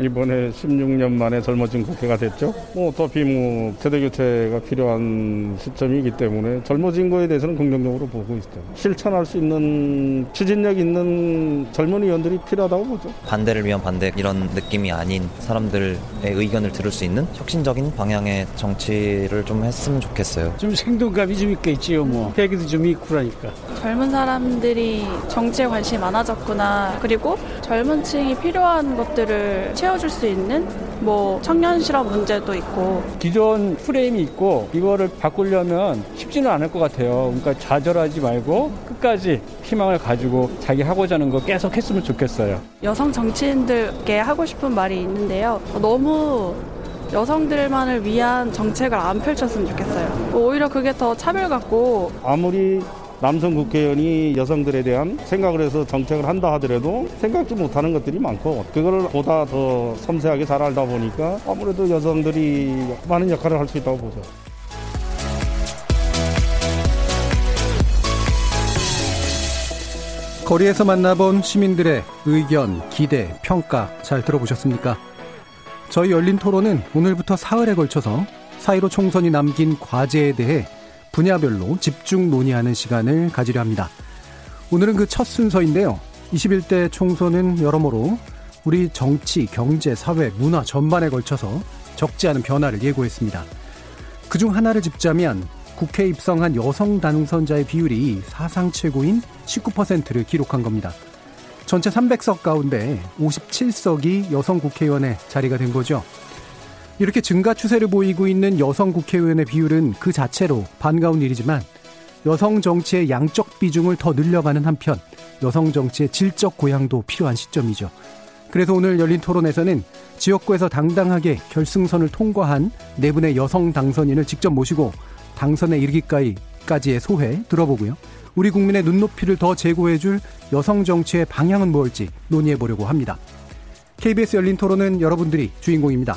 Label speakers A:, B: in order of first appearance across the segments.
A: 이번에 16년 만에 젊어진 국회가 됐죠. 뭐 어차피 뭐 세대 교체가 필요한 시점이기 때문에 젊어진 거에 대해서는 긍정적으로 보고 있어요. 실천할 수 있는 추진력 있는 젊은 의원들이 필요하다고 보죠.
B: 반대를 위한 반대 이런 느낌이 아닌 사람들의 의견을 들을 수 있는 혁신적인 방향의 정치를 좀 했으면 좋겠어요.
C: 좀 생동감이 좀 있겠지요, 뭐. 계기도 좀 있고 그러니까.
D: 젊은 사람들이 정치에 관심이 많아졌구나. 그리고 젊은 층이 필요한 것들을 채 워줄 수 있는 뭐 청년 실업 문제도 있고
C: 기존 프레임이 있고 이거를 바꾸려면 쉽지는 않을 것 같아요. 그러니까 좌절하지 말고 끝까지 희망을 가지고 자기 하고자 하는 거 계속 했으면 좋겠어요.
D: 여성 정치인들께 하고 싶은 말이 있는데요. 너무 여성들만을 위한 정책을 안 펼쳤으면 좋겠어요. 오히려 그게 더 차별 같고
A: 아무리 남성 국회의원이 여성들에 대한 생각을 해서 정책을 한다 하더라도 생각지 못하는 것들이 많고 그걸 보다 더 섬세하게 잘 알다 보니까 아무래도 여성들이 많은 역할을 할 수 있다고 보죠.
E: 거리에서 만나본 시민들의 의견, 기대, 평가 잘 들어보셨습니까? 저희 열린 토론은 오늘부터 사흘에 걸쳐서 사이로 총선이 남긴 과제에 대해 분야별로 집중 논의하는 시간을 가지려 합니다. 오늘은 그 첫 순서인데요. 21대 총선은 여러모로 우리 정치, 경제, 사회, 문화 전반에 걸쳐서 적지 않은 변화를 예고했습니다. 그 중 하나를 짚자면 국회에 입성한 여성 당선자의 비율이 사상 최고인 19%를 기록한 겁니다. 전체 300석 가운데 57석이 여성 국회의원의 자리가 된 거죠. 이렇게 증가 추세를 보이고 있는 여성 국회의원의 비율은 그 자체로 반가운 일이지만 여성 정치의 양적 비중을 더 늘려가는 한편 여성 정치의 질적 고양도 필요한 시점이죠. 그래서 오늘 열린 토론에서는 지역구에서 당당하게 결승선을 통과한 네 분의 여성 당선인을 직접 모시고 당선에 이르기까지의 소회 들어보고요. 우리 국민의 눈높이를 더 제고해줄 여성 정치의 방향은 무엇일지 논의해 보려고 합니다. KBS 열린 토론은 여러분들이 주인공입니다.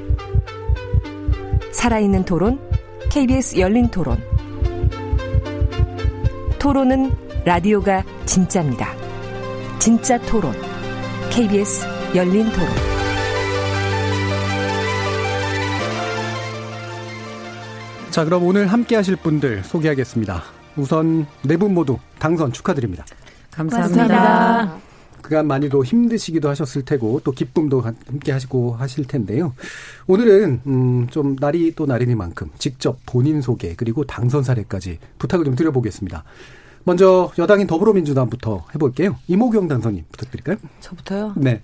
F: 살아있는 토론, KBS 열린 토론. 토론은 라디오가 진짜입니다. 진짜 토론, KBS 열린 토론.
E: 자, 그럼 오늘 함께 하실 분들 소개하겠습니다. 우선 네 분 모두 당선 축하드립니다.
G: 감사합니다. 감사합니다.
E: 그간 많이도 힘드시기도 하셨을 테고 또 기쁨도 함께 하시고 하실 텐데요. 오늘은 음 좀 날이 또 날이니만큼 직접 본인 소개 그리고 당선 사례까지 부탁을 좀 드려보겠습니다. 먼저 여당인 더불어민주당부터 해볼게요. 이모경 당선인 부탁드릴까요?
G: 저부터요?
E: 네.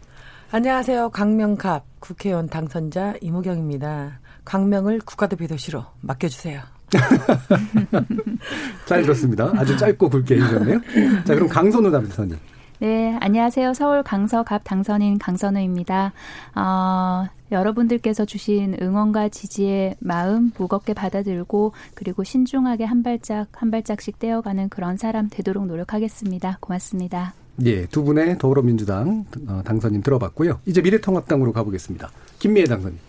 G: 안녕하세요. 강명갑 국회의원 당선자 이모경입니다. 강명을 국가대표 도시로 맡겨주세요.
E: 잘 들었습니다. 아주 짧고 굵게 해주셨네요. 자, 그럼 강선우 당선인.
H: 네, 안녕하세요. 서울 강서갑 당선인 강선우입니다. 어, 여러분들께서 주신 응원과 지지의 마음 무겁게 받아들고 그리고 신중하게 한 발짝 한 발짝씩 떼어가는 그런 사람 되도록 노력하겠습니다. 고맙습니다.
E: 예, 두 분의 더불어민주당 어, 당선인 들어봤고요. 이제 미래통합당으로 가보겠습니다. 김미애 당선인.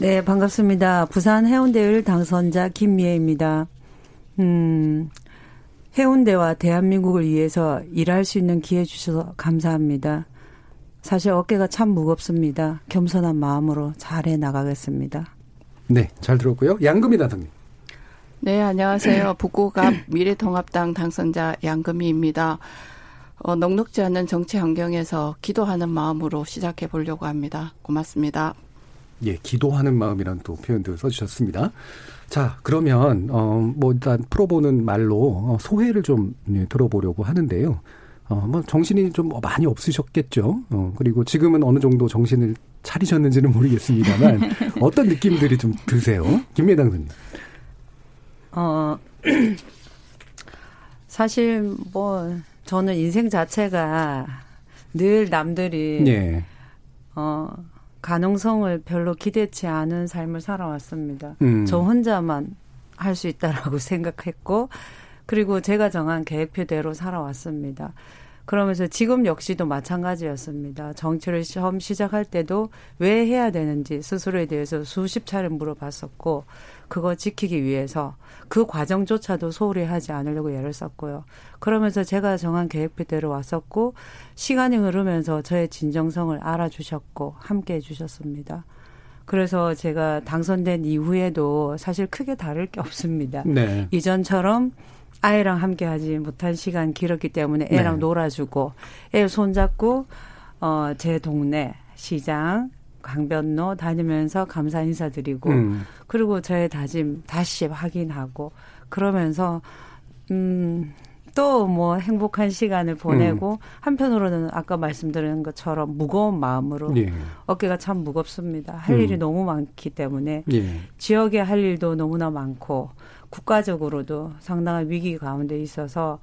I: 네, 반갑습니다. 부산 해운대을 당선자 김미애입니다. 음, 해운대와 대한민국을 위해서 일할 수 있는 기회 주셔서 감사합니다. 사실 어깨가 참 무겁습니다. 겸손한 마음으로 잘해 나가겠습니다.
E: 네, 잘 들었고요. 양금이 단장님.
J: 네, 안녕하세요. 북구갑 미래통합당 당선자 양금희입니다. 어, 넉넉지 않은 정치 환경에서 기도하는 마음으로 시작해 보려고 합니다. 고맙습니다.
E: 예, 기도하는 마음이란 또 표현도 써주셨습니다. 자, 그러면, 어, 뭐, 일단 풀어보는 말로 어, 소회를 좀 네, 들어보려고 하는데요. 어, 뭐, 정신이 좀 많이 없으셨겠죠. 어, 그리고 지금은 어느 정도 정신을 차리셨는지는 모르겠습니다만 어떤 느낌들이 좀 드세요? 김미애 당선님.
I: 어, 사실 뭐 저는 인생 자체가 늘 남들이
E: 네.
I: 어 가능성을 별로 기대치 않은 삶을 살아왔습니다.
E: 음.
I: 저 혼자만 할 수 있다라고 생각했고 그리고 제가 정한 계획표대로 살아왔습니다. 그러면서 지금 역시도 마찬가지였습니다. 정치를 처음 시작할 때도 왜 해야 되는지 스스로에 대해서 수십 차례 물어봤었고 그거 지키기 위해서 그 과정조차도 소홀히 하지 않으려고 애를 썼고요. 그러면서 제가 정한 계획표대로 왔었고 시간이 흐르면서 저의 진정성을 알아주셨고 함께 해주셨습니다. 그래서 제가 당선된 이후에도 사실 크게 다를 게 없습니다.
E: 네.
I: 이전처럼 아이랑 함께 하지 못한 시간 길었기 때문에 애랑
E: 네.
I: 놀아주고 애 손잡고 어 제 동네 시장 강변로 다니면서 감사 인사드리고
E: 음.
I: 그리고 저의 다짐 다시 확인하고 그러면서 음. 또 뭐 행복한 시간을 보내고
E: 음.
I: 한편으로는 아까 말씀드린 것처럼 무거운 마음으로
E: 예.
I: 어깨가 참 무겁습니다. 할
E: 음.
I: 일이 너무 많기 때문에
E: 예.
I: 지역에 할 일도 너무나 많고 국가적으로도 상당한 위기 가운데 있어서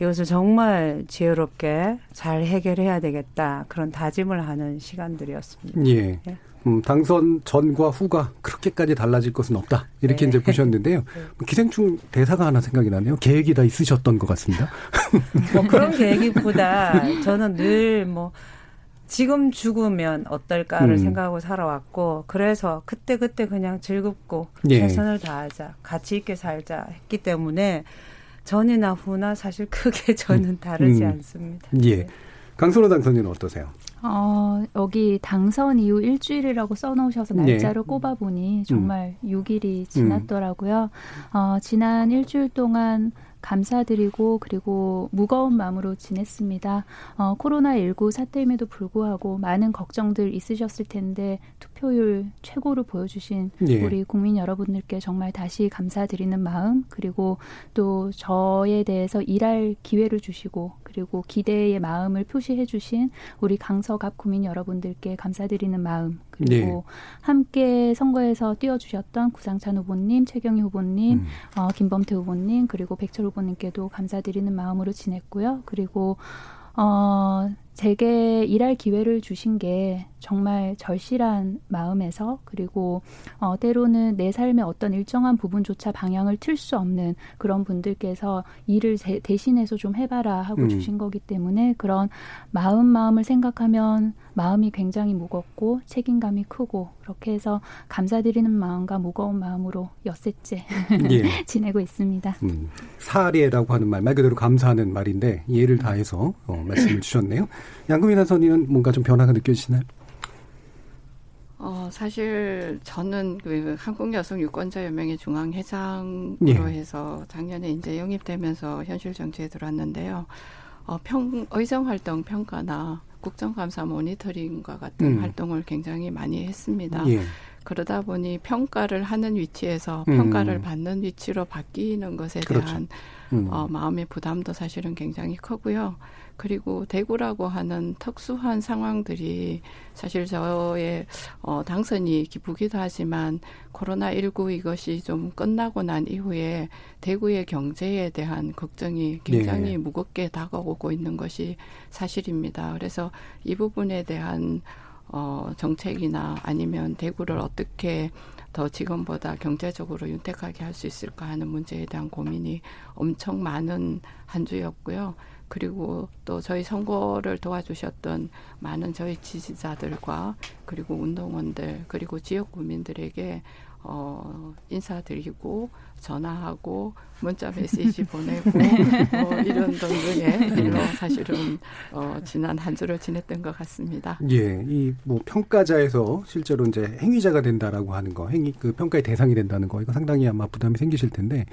I: 이것을 정말 지혜롭게 잘 해결해야 되겠다 그런 다짐을 하는 시간들이었습니다.
E: 예.
I: 예.
E: 음, 당선 전과 후가 그렇게까지 달라질 것은 없다. 이렇게
I: 네.
E: 이제 보셨는데요. 기생충 대사가 하나 생각이 나네요. 계획이 다 있으셨던 것 같습니다.
I: 뭐 그런 계획보다 저는 늘 뭐 지금 죽으면 어떨까를
E: 음.
I: 생각하고 살아왔고 그래서 그때 그때 그냥 즐겁고
E: 예.
I: 최선을 다하자 같이 있게 살자 했기 때문에 전이나 후나 사실 크게 저는 다르지
E: 음.
I: 않습니다.
E: 예. 강선호 당선인은 어떠세요?
H: 어, 여기 당선 이후 일주일이라고 써놓으셔서
E: 네.
H: 날짜를 꼽아보니 정말 6일이 지났더라고요.
E: 음.
H: 어, 지난 일주일 동안 감사드리고 그리고 무거운 마음으로 지냈습니다. 어, 코로나19 사태임에도 불구하고 많은 걱정들 있으셨을 텐데 투표 율 최고로 보여주신
K: 예.
H: 우리 국민 여러분들께 정말 다시 감사드리는 마음 그리고 또 저에 대해서 일할 기회를 주시고 그리고 기대의 마음을 표시해 주신 우리 강서갑 국민 여러분들께 감사드리는 마음 그리고
K: 네.
H: 함께 선거에서 뛰어주셨던 구상찬 후보님, 최경희 후보님,
K: 음.
H: 어, 김범태 후보님 그리고 백철 후보님께도 감사드리는 마음으로 지냈고요. 그리고 어, 제게 일할 기회를 주신 게 정말 절실한 마음에서 그리고 어, 때로는 내 삶의 어떤 일정한 부분조차 방향을 틀 수 없는 그런 분들께서 일을 제- 대신해서 좀 해봐라 하고
K: 음.
H: 주신 거기 때문에 그런 마음 마음을 생각하면 마음이 굉장히 무겁고 책임감이 크고 그렇게 해서 감사드리는 마음과 무거운 마음으로 엿새째
E: 예.
H: 지내고 있습니다.
E: 음, 사례라고 하는 말, 말 그대로 감사하는 말인데 예를 다해서 어, 말씀을 주셨네요. 양금희 당선인은 뭔가 좀 변화가 느껴지시나요?
J: 어, 사실 저는 그 한국 여성 유권자 연맹의 중앙 회장으로
E: 예.
J: 해서 작년에 이제 영입되면서 현실 정치에 들어왔는데요. 어, 평, 의정 활동 평가나 국정감사 모니터링과 같은
K: 음.
J: 활동을 굉장히 많이 했습니다.
E: 예.
J: 그러다 보니 평가를 하는 위치에서
E: 음.
J: 평가를 받는 위치로 바뀌는 것에
E: 그렇죠.
J: 대한
E: 음.
J: 어, 마음의 부담도 사실은 굉장히 크고요. 그리고 대구라고 하는 특수한 상황들이 사실 저의 어, 당선이 기쁘기도 하지만 코로나19 이것이 좀 끝나고 난 이후에 대구의 경제에 대한 걱정이 굉장히
K: 네.
J: 무겁게 다가오고 있는 것이 사실입니다. 그래서 이 부분에 대한 어, 정책이나 아니면 대구를 어떻게 더 지금보다 경제적으로 윤택하게 할 수 있을까 하는 문제에 대한 고민이 엄청 많은 한 주였고요. 그리고 또 저희 선거를 도와주셨던 많은 저희 지지자들과 그리고 운동원들 그리고 지역 구민들에게 어, 인사드리고 전화하고 문자 메시지 보내고 어, 이런 등등의 일로 사실은 어, 지난 한 주를 지냈던 것 같습니다.
E: 예, 이 뭐 평가자에서 실제로 이제 행위자가 된다라고 하는 거, 행위 그 평가의 대상이 된다는 거, 이거 상당히 아마 부담이 생기실 텐데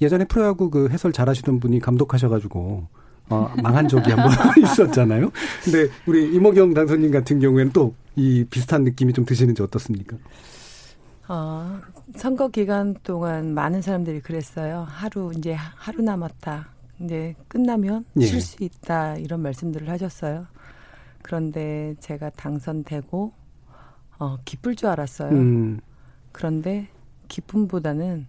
E: 예전에 프로야구 그 해설 잘하시던 분이 감독하셔가지고 어, 망한 적이 한 번 있었잖아요. 근데 우리 이모경 당선인 같은 경우에는 또 이 비슷한 느낌이 좀 드시는지 어떻습니까?
G: 어, 선거 기간 동안 많은 사람들이 그랬어요. 하루 이제 하루 남았다. 이제 끝나면
K: 예.
G: 쉴수 있다 이런 말씀들을 하셨어요. 그런데 제가 당선되고 어, 기쁠 줄 알았어요. 음. 그런데 기쁨보다는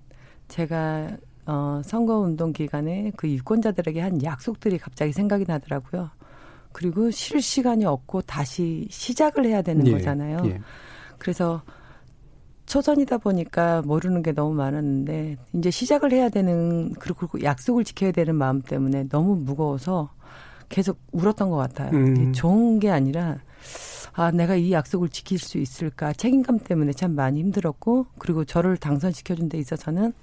G: 제가 어, 선거운동 기간에 그 유권자들에게 한 약속들이 갑자기 생각이 나더라고요. 그리고 쉴 시간이 없고 다시 시작을 해야 되는 예, 거잖아요. 예. 그래서 초선이다 보니까 모르는 게 너무 많았는데 이제 시작을 해야 되는 그리고 약속을 지켜야 되는 마음 때문에 너무 무거워서 계속 울었던 것 같아요. 음. 좋은 게 아니라 아 내가 이 약속을 지킬 수 있을까 책임감 때문에 참 많이 힘들었고 그리고 저를 당선시켜준 데 있어서는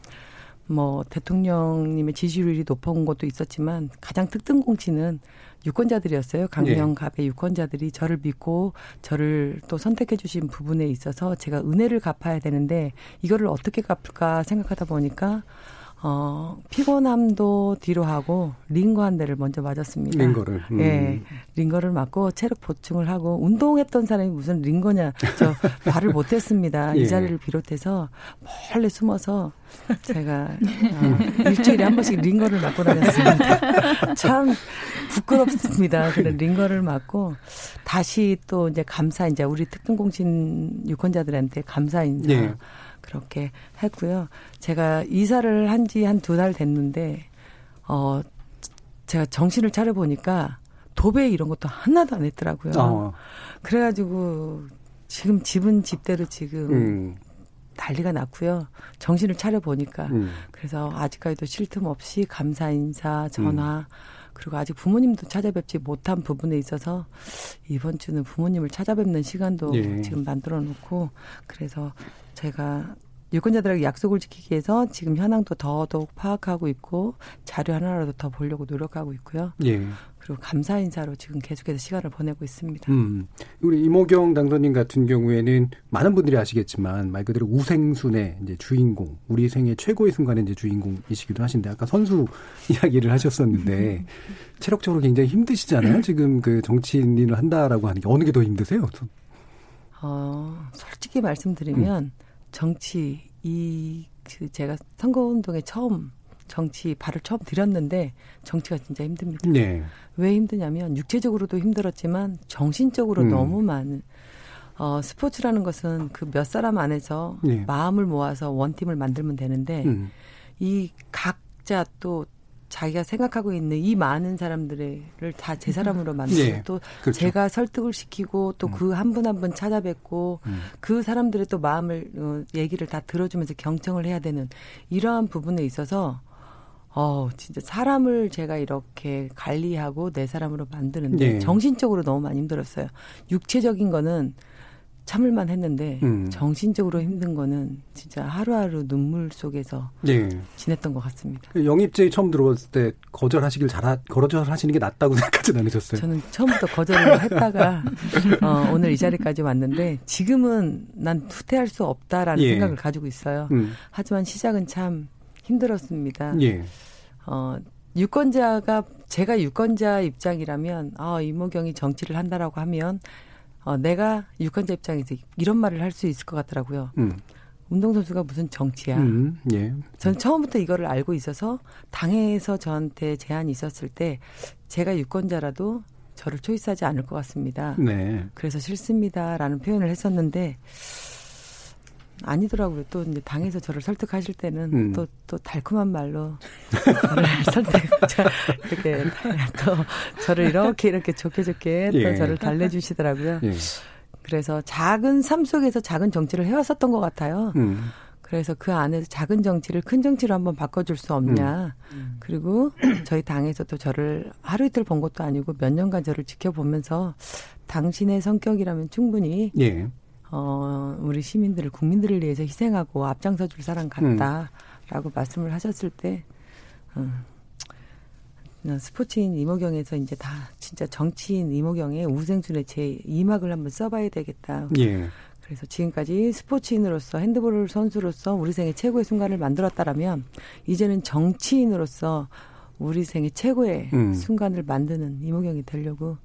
G: 뭐 대통령님의 지지율이 높은 것도 있었지만 가장 특등 공치는 유권자들이었어요. 강명갑의 네. 유권자들이 저를 믿고 저를 또 선택해 주신 부분에 있어서 제가 은혜를 갚아야 되는데 이거를 어떻게 갚을까 생각하다 보니까 어, 피곤함도 뒤로 하고 링거 한 대를 먼저 맞았습니다.
E: 링거를. 음.
G: 예. 링거를 맞고 체력 보충을 하고 운동했던 사람이 무슨 링거냐. 저 말을 못 했습니다. 예. 이 자리를 비롯해서 몰래 숨어서 제가 어, 일주일에 한 번씩 링거를 맞고 다녔습니다. 참 부끄럽습니다. 그런 링거를 맞고 다시 또 이제 감사 이제 우리 특등공신 유권자들한테 감사 인사 예. 그렇게 했고요. 제가 이사를 한 지 한 두 달 됐는데 어 제가 정신을 차려 보니까 도배 이런 것도 하나도 안 했더라고요. 어. 그래가지고 지금 집은 집대로 지금 음. 난리가 났고요. 정신을 차려 보니까 음. 그래서 아직까지도 쉴 틈 없이 감사 인사 전화 음. 그리고 아직 부모님도 찾아뵙지 못한 부분에 있어서 이번 주는 부모님을 찾아뵙는 시간도 예. 지금 만들어 놓고 그래서 제가 유권자들에게 약속을 지키기 위해서 지금 현황도 더더욱 파악하고 있고 자료 하나라도 더 보려고 노력하고 있고요. 예. 그리고 감사 인사로 지금 계속해서 시간을 보내고 있습니다. 음,
E: 우리 이모경 당선인 같은 경우에는 많은 분들이 아시겠지만 말 그대로 우생순의 이제 주인공, 우리 생애 최고의 순간의 이제 주인공이시기도 하신데 아까 선수 이야기를 하셨었는데 체력적으로 굉장히 힘드시잖아요. 지금 그 정치인을 한다라고 하는 게 어느 게 더 힘드세요?
G: 어, 솔직히 말씀드리면 음. 정치 이 그 제가 선거운동에 처음 정치 발을 처음 들였는데 정치가 진짜 힘듭니다. 네. 왜 힘드냐면 육체적으로도 힘들었지만 정신적으로 음. 너무 많은 어 스포츠라는 것은 그 몇 사람 안에서 네. 마음을 모아서 원팀을 만들면 되는데 음. 이 각자 또 자기가 생각하고 있는 이 많은 사람들을 다 제 사람으로 음. 만들고 네. 또 그렇죠. 제가 설득을 시키고 또 그 한분한분 찾아뵙고 음. 그 사람들의 또 마음을 어, 얘기를 다 들어주면서 경청을 해야 되는 이러한 부분에 있어서 어, 진짜 사람을 제가 이렇게 관리하고 내 사람으로 만드는데 네. 정신적으로 너무 많이 힘들었어요. 육체적인 거는 참을만 했는데 음. 정신적으로 힘든 거는 진짜 하루하루 눈물 속에서 네. 지냈던 것 같습니다.
E: 그 영입제에 처음 들어왔을 때 거절하시길 잘 거절하시는 게 낫다고 생각하진 않으셨어요?
G: 저는 처음부터 거절을 했다가 어, 오늘 이 자리까지 왔는데 지금은 난 후퇴할 수 없다라는 예. 생각을 가지고 있어요. 음. 하지만 시작은 참 힘들었습니다. 예. 어, 유권자가 제가 유권자 입장이라면 아 이모경이 정치를 한다라고 하면 어, 내가 유권자 입장에서 이런 말을 할 수 있을 것 같더라고요. 음. 운동선수가 무슨 정치야. 음, 예. 전 처음부터 이거를 알고 있어서 당에서 저한테 제안이 있었을 때 제가 유권자라도 저를 초이스하지 않을 것 같습니다. 네. 그래서 싫습니다라는 표현을 했었는데 아니더라고요. 또 이제 당에서 저를 설득하실 때는 또또 음. 또 달콤한 말로 저를 설득 이렇게 또 저를 이렇게 이렇게 좋게 좋게 또 예. 저를 달래주시더라고요. 예. 그래서 작은 삶 속에서 작은 정치를 해왔었던 것 같아요. 음. 그래서 그 안에서 작은 정치를 큰 정치로 한번 바꿔줄 수 없냐. 음. 그리고 저희 당에서도 저를 하루 이틀 본 것도 아니고 몇 년간 저를 지켜보면서 당신의 성격이라면 충분히 예. 어, 우리 시민들을 국민들을 위해서 희생하고 앞장서 줄 사람 같다라고 음. 말씀을 하셨을 때 어, 스포츠인 이모경에서 이제 다 진짜 정치인 이모경의 우생순의 제 이막을 한번 써봐야 되겠다. 예. 그래서 지금까지 스포츠인으로서 핸드볼 선수로서 우리 생애 최고의 순간을 만들었다라면 이제는 정치인으로서 우리 생애 최고의 음. 순간을 만드는 이모경이 되려고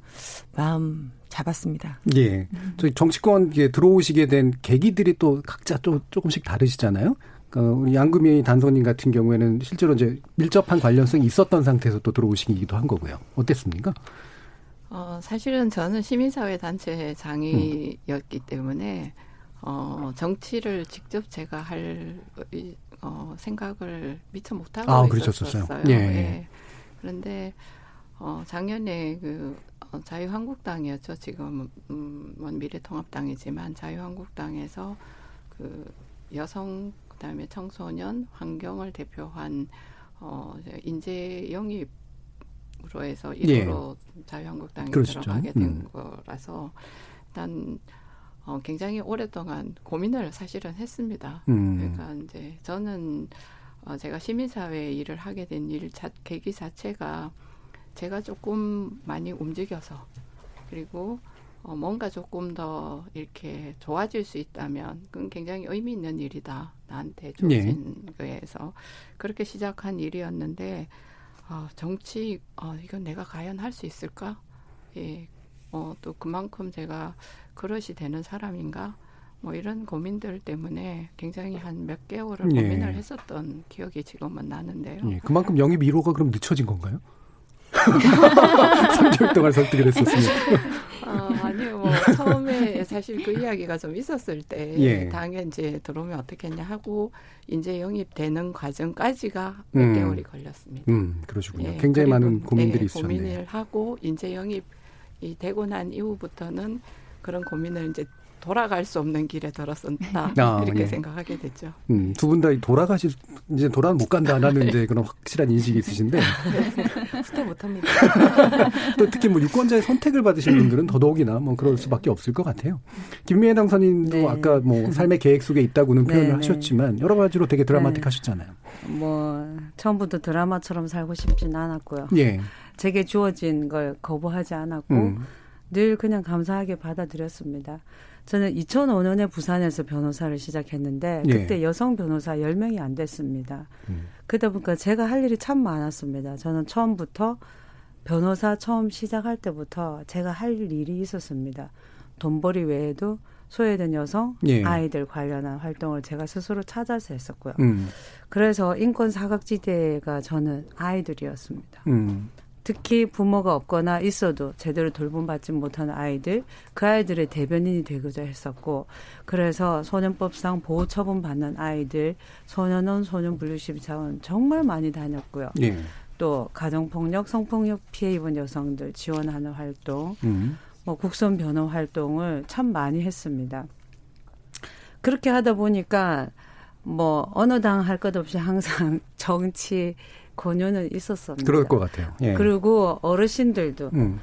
G: 마음 잡았습니다.
E: 예. 저희 정치권에 들어오시게 된 계기들이 또 각자 또 조금씩 다르시잖아요. 그 우리 양금희 단선님 같은 경우에는 실제로 이제 밀접한 관련성이 있었던 상태에서 또 들어오시기도 한 거고요. 어땠습니까?
J: 어, 사실은 저는 시민사회 단체 장이였기 음. 때문에 어, 정치를 직접 제가 할 어, 생각을 미처 못하고
E: 아,
J: 있었어요.
E: 예.
J: 예. 그런데 어, 작년에 그 어, 자유한국당이었죠. 지금 음, 미래통합당이지만 자유한국당에서 그 여성 그다음에 청소년 환경을 대표한 어 인재 영입으로 해서 1호로 예. 자유한국당에 그렇죠. 들어가게 된 음. 거라서 일단 어 굉장히 오랫동안 고민을 사실은 했습니다. 음. 그러니까 이제 저는 어 제가 시민사회 일을 하게 된일 자, 계기 자체가 제가 조금 많이 움직여서 그리고 어, 뭔가 조금 더 이렇게 좋아질 수 있다면 그건 굉장히 의미 있는 일이다. 나한테 주어진 네. 거에서 그렇게 시작한 일이었는데 어, 정치 어, 이건 내가 과연 할 수 있을까? 예, 어, 또 그만큼 제가 그릇이 되는 사람인가? 뭐 이런 고민들 때문에 굉장히 한 몇 개월을 예. 고민을 했었던 기억이 지금은 나는데요.
E: 예, 그만큼 영입 1호가 그럼 늦춰진 건가요? 3개월 동안 설득을 했었습니다.
J: 아, 아니요, 뭐, 처음에 사실 그 이야기가 좀 있었을 때, 예. 당에 이제 들어오면 어떻겠냐 하고, 이제 영입되는 과정까지가 몇 음. 개월이 걸렸습니다.
E: 음, 그러시군요. 예, 굉장히 많은 고민들이 네, 있었네요.
J: 고민을 하고, 이제 영입이 되고 난 이후부터는 그런 고민을 이제 돌아갈 수 없는 길에 들었었다 아, 이렇게 예. 생각하게 됐죠.
E: 음, 두 분 다 돌아가실 이제 돌아 못 간다라는 이제 그런 확실한 인식이 있으신데
G: 후퇴 못합니다.
E: 또 특히 뭐 유권자의 선택을 받으신 분들은 더더욱이나 뭐 그럴 수밖에 없을 것 같아요. 김미애 당선인도 네. 아까 뭐 삶의 계획 속에 있다고는 네, 표현을 네, 하셨지만 여러 가지로 되게 드라마틱하셨잖아요.
I: 네. 뭐 처음부터 드라마처럼 살고 싶진 않았고요. 예. 제게 주어진 걸 거부하지 않았고 음. 늘 그냥 감사하게 받아들였습니다. 저는 2005년에 부산에서 변호사를 시작했는데 예. 그때 예. 여성 변호사 10명이 안 됐습니다. 음. 그러다 보니까 제가 할 일이 참 많았습니다. 저는 처음부터 변호사 처음 시작할 때부터 제가 할 일이 있었습니다. 돈벌이 외에도 소외된 여성, 예. 아이들 관련한 활동을 제가 스스로 찾아서 했었고요. 음. 그래서 인권 사각지대가 저는 아이들이었습니다. 음. 특히 부모가 없거나 있어도 제대로 돌봄받지 못하는 아이들, 그 아이들의 대변인이 되고자 했었고, 그래서 소년법상 보호 처분 받는 아이들, 소년원, 소년분류심 자원 정말 많이 다녔고요. 예. 또 가정폭력, 성폭력 피해 입은 여성들 지원하는 활동, 음. 뭐 국선 변호 활동을 참 많이 했습니다. 그렇게 하다 보니까 뭐 어느 당 할 것 없이 항상 정치 권유는 있었습니다.
E: 그럴 것 같아요.
I: 예. 그리고 어르신들도 음.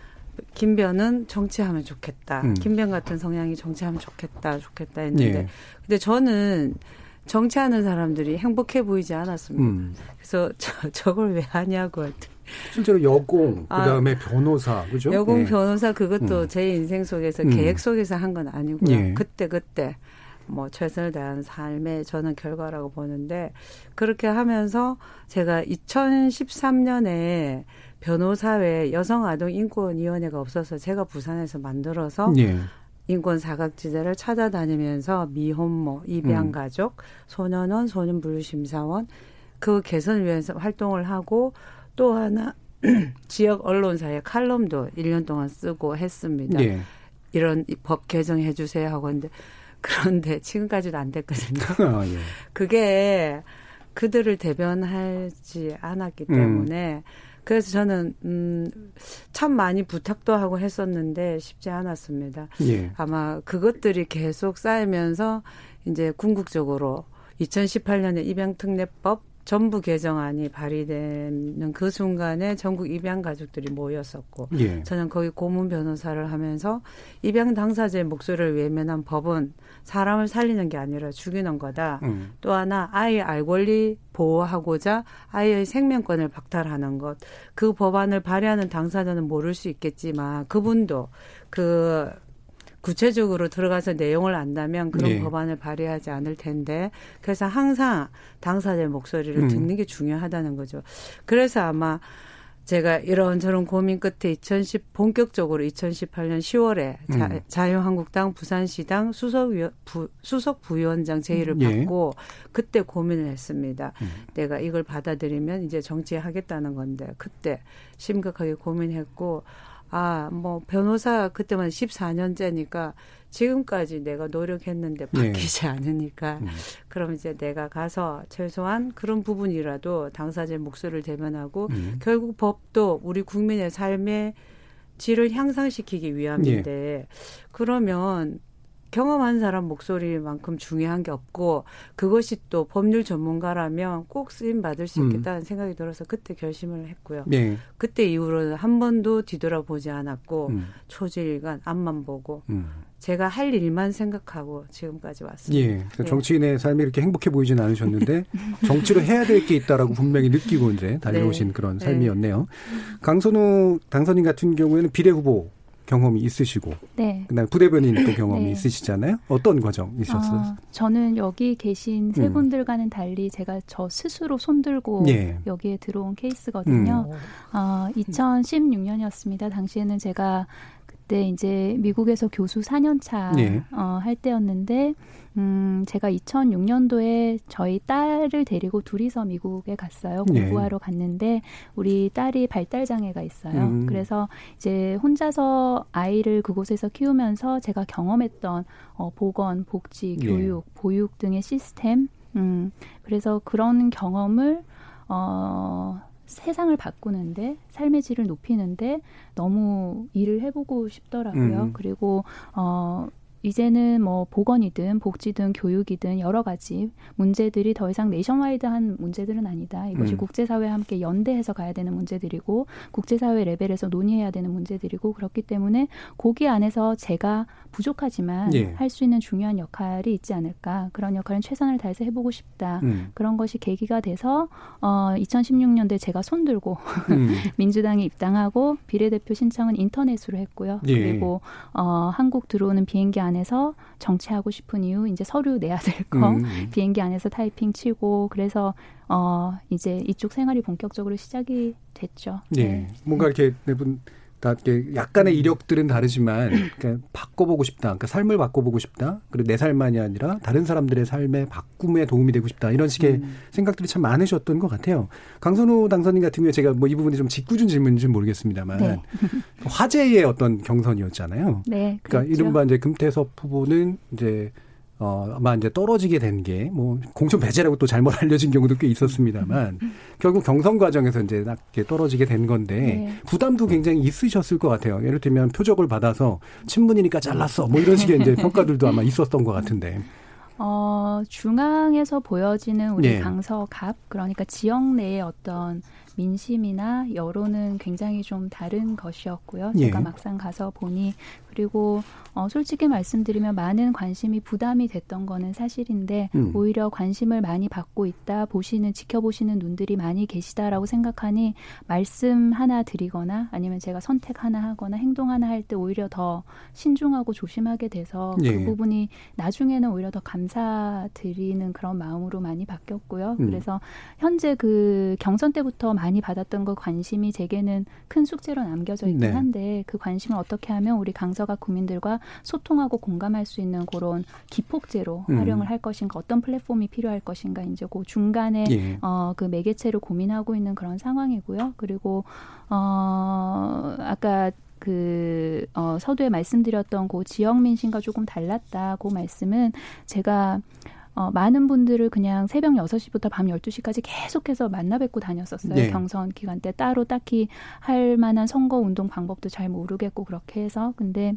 I: 김변은 정치하면 좋겠다. 음. 김변 같은 성향이 정치하면 좋겠다, 좋겠다 했는데, 예. 근데 저는 정치하는 사람들이 행복해 보이지 않았습니다. 음. 그래서 저, 저걸 왜 하냐고 했더니
E: 실제로 여공 아, 그다음에 아, 변호사 그죠?
I: 여공 예. 변호사 그것도 음. 제 인생 속에서 음. 계획 속에서 한 건 아니고요. 예. 그때 그때 뭐 최선을 다한 삶의 저는 결과라고 보는데 그렇게 하면서 제가 2013년에 변호사회 여성 아동 인권 위원회가 없어서 제가 부산에서 만들어서 예. 인권 사각지대를 찾아다니면서 미혼모, 입양 가족, 음. 소년원, 소년분류심사원 그 개선을 위해서 활동을 하고 또 하나 지역 언론사의 칼럼도 1년 동안 쓰고 했습니다. 예. 이런 법 개정해 주세요 하고 했는데 그런데 지금까지도 안 됐거든요. 아, 예. 그게 그들을 대변하지 않았기 음. 때문에 음. 그래서 저는 음참 많이 부탁도 하고 했었는데 쉽지 않았습니다. 예. 아마 그것들이 계속 쌓이면서 이제 궁극적으로 2018년에 입양특례법 전부 개정안이 발의되는 그 순간에 전국 입양 가족들이 모였었고 예. 저는 거기 고문 변호사를 하면서 입양 당사자의 목소리를 외면한 법은 사람을 살리는 게 아니라 죽이는 거다. 음. 또 하나 아이의 알 권리 보호하고자 아이의 생명권을 박탈하는 것. 그 법안을 발의하는 당사자는 모를 수 있겠지만 그분도 그 구체적으로 들어가서 내용을 안다면 그런 네. 법안을 발의하지 않을 텐데 그래서 항상 당사자의 목소리를 음. 듣는 게 중요하다는 거죠. 그래서 아마 제가 이런저런 고민 끝에 2010 본격적으로 2018년 10월에 음. 자, 유한국당 부산시당 수석 부, 수석 부위원장 제의를 예. 받고 그때 고민을 했습니다. 음. 내가 이걸 받아들이면 이제 정치하겠다는 건데 그때 심각하게 고민했고 아, 뭐 변호사 그때만 14년째니까 지금까지 내가 노력했는데
E: 예.
I: 바뀌지 않으니까
E: 음.
I: 그럼 이제 내가 가서 최소한 그런 부분이라도 당사자의 목소리를 대면하고
E: 음.
I: 결국 법도 우리 국민의 삶의 질을 향상시키기 위함인데
E: 예.
I: 그러면 경험한 사람 목소리만큼 중요한 게 없고 그것이 또 법률 전문가라면 꼭 쓰임 받을 수
E: 음.
I: 있겠다는 생각이 들어서 그때 결심을 했고요.
E: 예.
I: 그때 이후로는 한 번도 뒤돌아보지 않았고
E: 음.
I: 초지일간 앞만 보고
E: 음.
I: 제가 할 일만 생각하고 지금까지 왔습니다.
E: 예. 그러니까 정치인의 삶이 이렇게 행복해 보이지는 않으셨는데 정치로 해야 될 게 있다라고 분명히 느끼고 이제 달려오신
I: 네.
E: 그런
I: 네.
E: 삶이었네요. 강선우 당선인 같은 경우에는 비례 후보 경험이 있으시고
H: 네.
E: 그다음에 부대변인 또 경험이
H: 네.
E: 있으시잖아요. 어떤 과정 있었어요?
H: 어, 저는 여기 계신 세
E: 음.
H: 분들과는 달리 제가 저 스스로 손들고
E: 예.
H: 여기에 들어온 케이스거든요.
E: 음.
H: 어, 2016년이었습니다. 당시에는 제가 그때 이제 미국에서 교수 4년차
E: 예.
H: 어, 할 때였는데 음, 제가 2006년도에 저희 딸을 데리고 둘이서 미국에 갔어요.
E: 예.
H: 공부하러 갔는데 우리 딸이 발달 장애가 있어요.
E: 음.
H: 그래서 이제 혼자서 아이를 그곳에서 키우면서 제가 경험했던 어, 보건, 복지,
E: 예.
H: 교육, 보육 등의 시스템, 음, 그래서 그런 경험을 어, 세상을 바꾸는데 삶의 질을 높이는데 너무 일을 해보고 싶더라고요.
K: 음.
H: 그리고 어. 이제는 뭐 보건이든 복지든 교육이든 여러 가지 문제들이 더 이상 내셔널와이드한 문제들은 아니다. 이것이
K: 음.
H: 국제사회와 함께 연대해서 가야 되는 문제들이고 국제사회 레벨에서 논의해야 되는 문제들이고 그렇기 때문에 거기 안에서 제가 부족하지만
K: 예.
H: 할수 있는 중요한 역할이 있지 않을까. 그런 역할은 최선을 다해서 해보고 싶다.
K: 음.
H: 그런 것이 계기가 돼서 어 2016년도에 제가 손들고
K: 음.
H: 민주당에 입당하고 비례대표 신청은 인터넷으로 했고요.
K: 예.
H: 그리고 어 한국 들어오는 비행기 안에 서 정치하고 싶은 이유 이제 서류 내야 될거
K: 음.
H: 비행기 안에서 타이핑 치고 그래서 어 이제 이쪽 생활이 본격적으로 시작이 됐죠.
E: 예.
H: 네.
E: 뭔가 이렇게 네분 약간의 이력들은 다르지만 그러니까 바꿔보고 싶다. 그러니까 삶을 바꿔보고 싶다. 그리고 내 삶만이 아니라 다른 사람들의 삶의 바꿈에 도움이 되고 싶다. 이런 식의
H: 음.
E: 생각들이 참 많으셨던 것 같아요. 강선우 당선인 같은 경우에 제가 뭐 이 부분이 좀 짓궂은 질문인지 는 모르겠습니다만
H: 네.
E: 화제의 어떤 경선이었잖아요.
H: 네,
E: 그러니까
H: 그랬죠.
E: 이른바 이제 금태섭 후보는 이제 어, 아마 이제 떨어지게 된 게 뭐 공천 배제라고 또 잘못 알려진 경우도 꽤 있었습니다만 결국 경선 과정에서 이제 낮게 떨어지게 된 건데
H: 네.
E: 부담도 굉장히 있으셨을 것 같아요. 예를 들면 표적을 받아서 친문이니까 잘랐어 뭐 이런 식의 이제 평가들도 아마 있었던 것 같은데.
H: 어, 중앙에서 보여지는 우리
E: 예.
H: 강서갑 그러니까 지역 내의 어떤 민심이나 여론은 굉장히 좀 다른 것이었고요.
K: 예.
H: 제가 막상 가서 보니 그리고 어, 솔직히 말씀드리면 많은 관심이 부담이 됐던 거는 사실인데
K: 음.
H: 오히려 관심을 많이 받고 있다 보시는 지켜보시는 눈들이 많이 계시다라고 생각하니 말씀 하나 드리거나 아니면 제가 선택 하나 하거나 행동 하나 할 때 오히려 더 신중하고 조심하게 돼서
K: 예.
H: 그 부분이 나중에는 오히려 더 감사드리는 그런 마음으로 많이 바뀌었고요.
K: 음.
H: 그래서 현재 그 경선 때부터 많이 받았던 그 관심이 제게는 큰 숙제로 남겨져 있긴
K: 네.
H: 한데 그 관심을 어떻게 하면 우리 강서각 국민들과 소통하고 공감할 수 있는 그런 기폭제로
K: 음.
H: 활용을 할 것인가 어떤 플랫폼이 필요할 것인가 이제 그 중간에
K: 예.
H: 어, 그 매개체를 고민하고 있는 그런 상황이고요. 그리고 어, 아까 그 어, 서두에 말씀드렸던 그 지역 민심과 조금 달랐다. 그 말씀은 제가 어, 많은 분들을 그냥 새벽 6시부터 밤 12시까지 계속해서 만나 뵙고 다녔었어요.
K: 네.
H: 경선 기간 때 따로 딱히 할 만한 선거 운동 방법도 잘 모르겠고 그렇게 해서 근데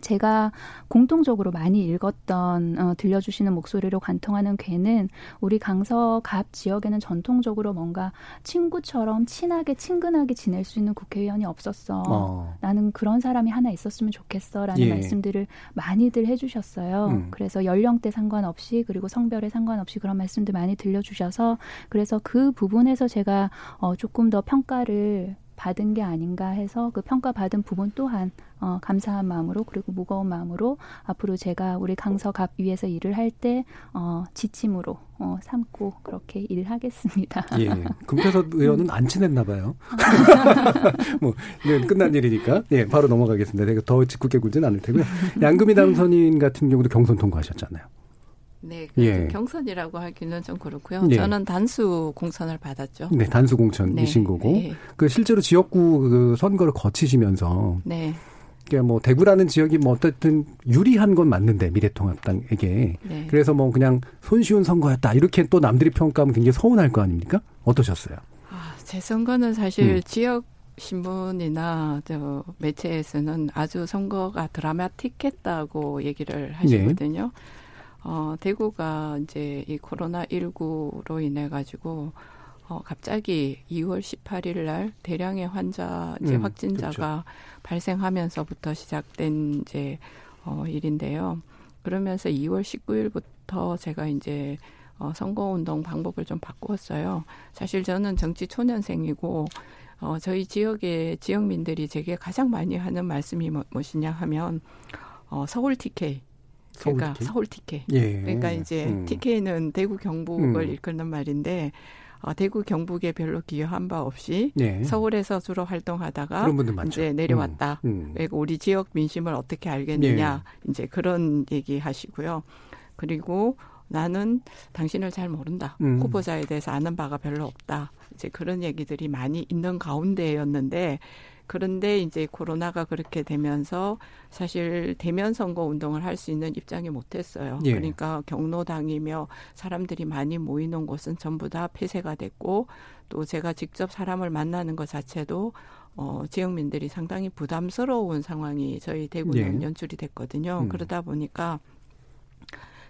H: 제가 공통적으로 많이 읽었던 어, 들려주시는 목소리로 관통하는 괴는 우리 강서갑 지역에는 전통적으로 뭔가 친구처럼 친하게 친근하게 지낼 수 있는 국회의원이 없었어.
K: 어.
H: 나는 그런 사람이 하나 있었으면 좋겠어라는
K: 예.
H: 말씀들을 많이들 해주셨어요.
K: 음.
H: 그래서 연령대 상관없이 그리고 성별에 상관없이 그런 말씀들 많이 들려주셔서 그래서 그 부분에서 제가 어, 조금 더 평가를 받은 게 아닌가 해서 그 평가 받은 부분 또한 어, 감사한 마음으로 그리고 무거운 마음으로 앞으로 제가 우리 강서갑 위에서 일을 할 때 어, 지침으로 어, 삼고 그렇게 일하겠습니다.
E: 예. 금태섭 의원은 안 친했나 봐요. 뭐, 네, 끝난 일이니까. 예, 바로 넘어가겠습니다. 제가 더 짓궂게 굴진 않을 테고요. 양금희 당선인 같은 경우도 경선 통과하셨잖아요.
J: 네, 그
E: 예.
J: 경선이라고 하기는 좀 그렇고요.
E: 예.
J: 저는 단수 공천을 받았죠.
E: 네, 단수 공천이신
J: 네,
E: 거고.
J: 네.
E: 그 실제로 지역구 그 선거를 거치시면서
J: 네.
E: 그러니까 뭐 대구라는 지역이 뭐 어쨌든 유리한 건 맞는데 미래통합당에게
J: 네.
E: 그래서 뭐 그냥 손쉬운 선거였다 이렇게 또 남들이 평가하면 굉장히 서운할 거 아닙니까? 어떠셨어요?
J: 아, 제 선거는 사실
E: 음.
J: 지역 신문이나 저 매체에서는 아주 선거가 드라마틱했다고 얘기를 하시거든요. 어, 대구가 이제 이 코로나 19로 인해 가지고 어, 갑자기 2월 18일 날 대량의 환자 이제
E: 음,
J: 확진자가 발생하면서부터 시작된 이제 어, 일인데요. 그러면서 2월 19일부터 제가 이제 어, 선거운동 방법을 좀 바꾸었어요. 사실 저는 정치 초년생이고, 어, 저희 지역의 지역민들이 제게 가장 많이 하는 말씀이 뭐, 무엇이냐 하면, 어, 서울 TK.
E: 서울
J: 그러니까
E: TK?
J: 서울 TK.
E: 예.
J: 그러니까 이제
E: 음.
J: TK는 대구 경북을
E: 음.
J: 일컫는 말인데, 어, 대구 경북에 별로 기여한 바 없이
E: 예.
J: 서울에서 주로 활동하다가. 이제 내려왔다.
E: 음, 음.
J: 그리고 우리 지역 민심을 어떻게 알겠느냐. 이제 그런 얘기 하시고요. 그리고 나는 당신을 잘 모른다.
E: 음.
J: 후보자에 대해서 아는 바가 별로 없다. 이제 그런 얘기들이 많이 있는 가운데였는데 그런데 이제 코로나가 그렇게 되면서 사실 대면 선거 운동을 할 수 있는 입장이 못했어요.
E: 예.
J: 그러니까 경로당이며 사람들이 많이 모이는 곳은 전부 다 폐쇄가 됐고 또 제가 직접 사람을 만나는 것 자체도 어, 지역민들이 상당히 부담스러운 상황이 저희 대구는
E: 예.
J: 연출이 됐거든요.
E: 음.
J: 그러다 보니까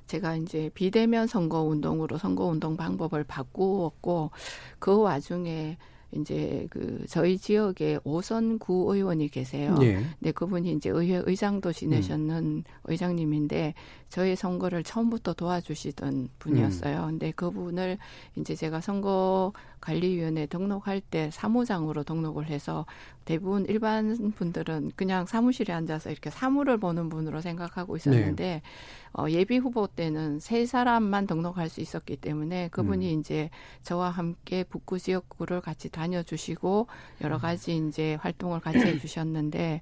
J: 제가 이제 비대면 선거 운동으로 선거 운동 방법을 바꾸었고 그 와중에 이제 그 저희 지역에 오선 구 의원이 계세요.
E: 예.
J: 네, 그분이 이제 의회 의장도 지내셨는
E: 음.
J: 의장님인데 저희 선거를 처음부터 도와주시던 분이었어요.
E: 음.
J: 근데 그분을 이제 제가 선거 관리위원회 등록할 때 사무장으로 등록을 해서 대부분 일반 분들은 그냥 사무실에 앉아서 이렇게 사무를 보는 분으로 생각하고 있었는데
E: 네.
J: 어, 예비 후보 때는 세 사람만 등록할 수 있었기 때문에 그분이
E: 음.
J: 이제 저와 함께 북구 지역구를 같이 다녀주시고 여러 가지 이제 활동을 같이 해주셨는데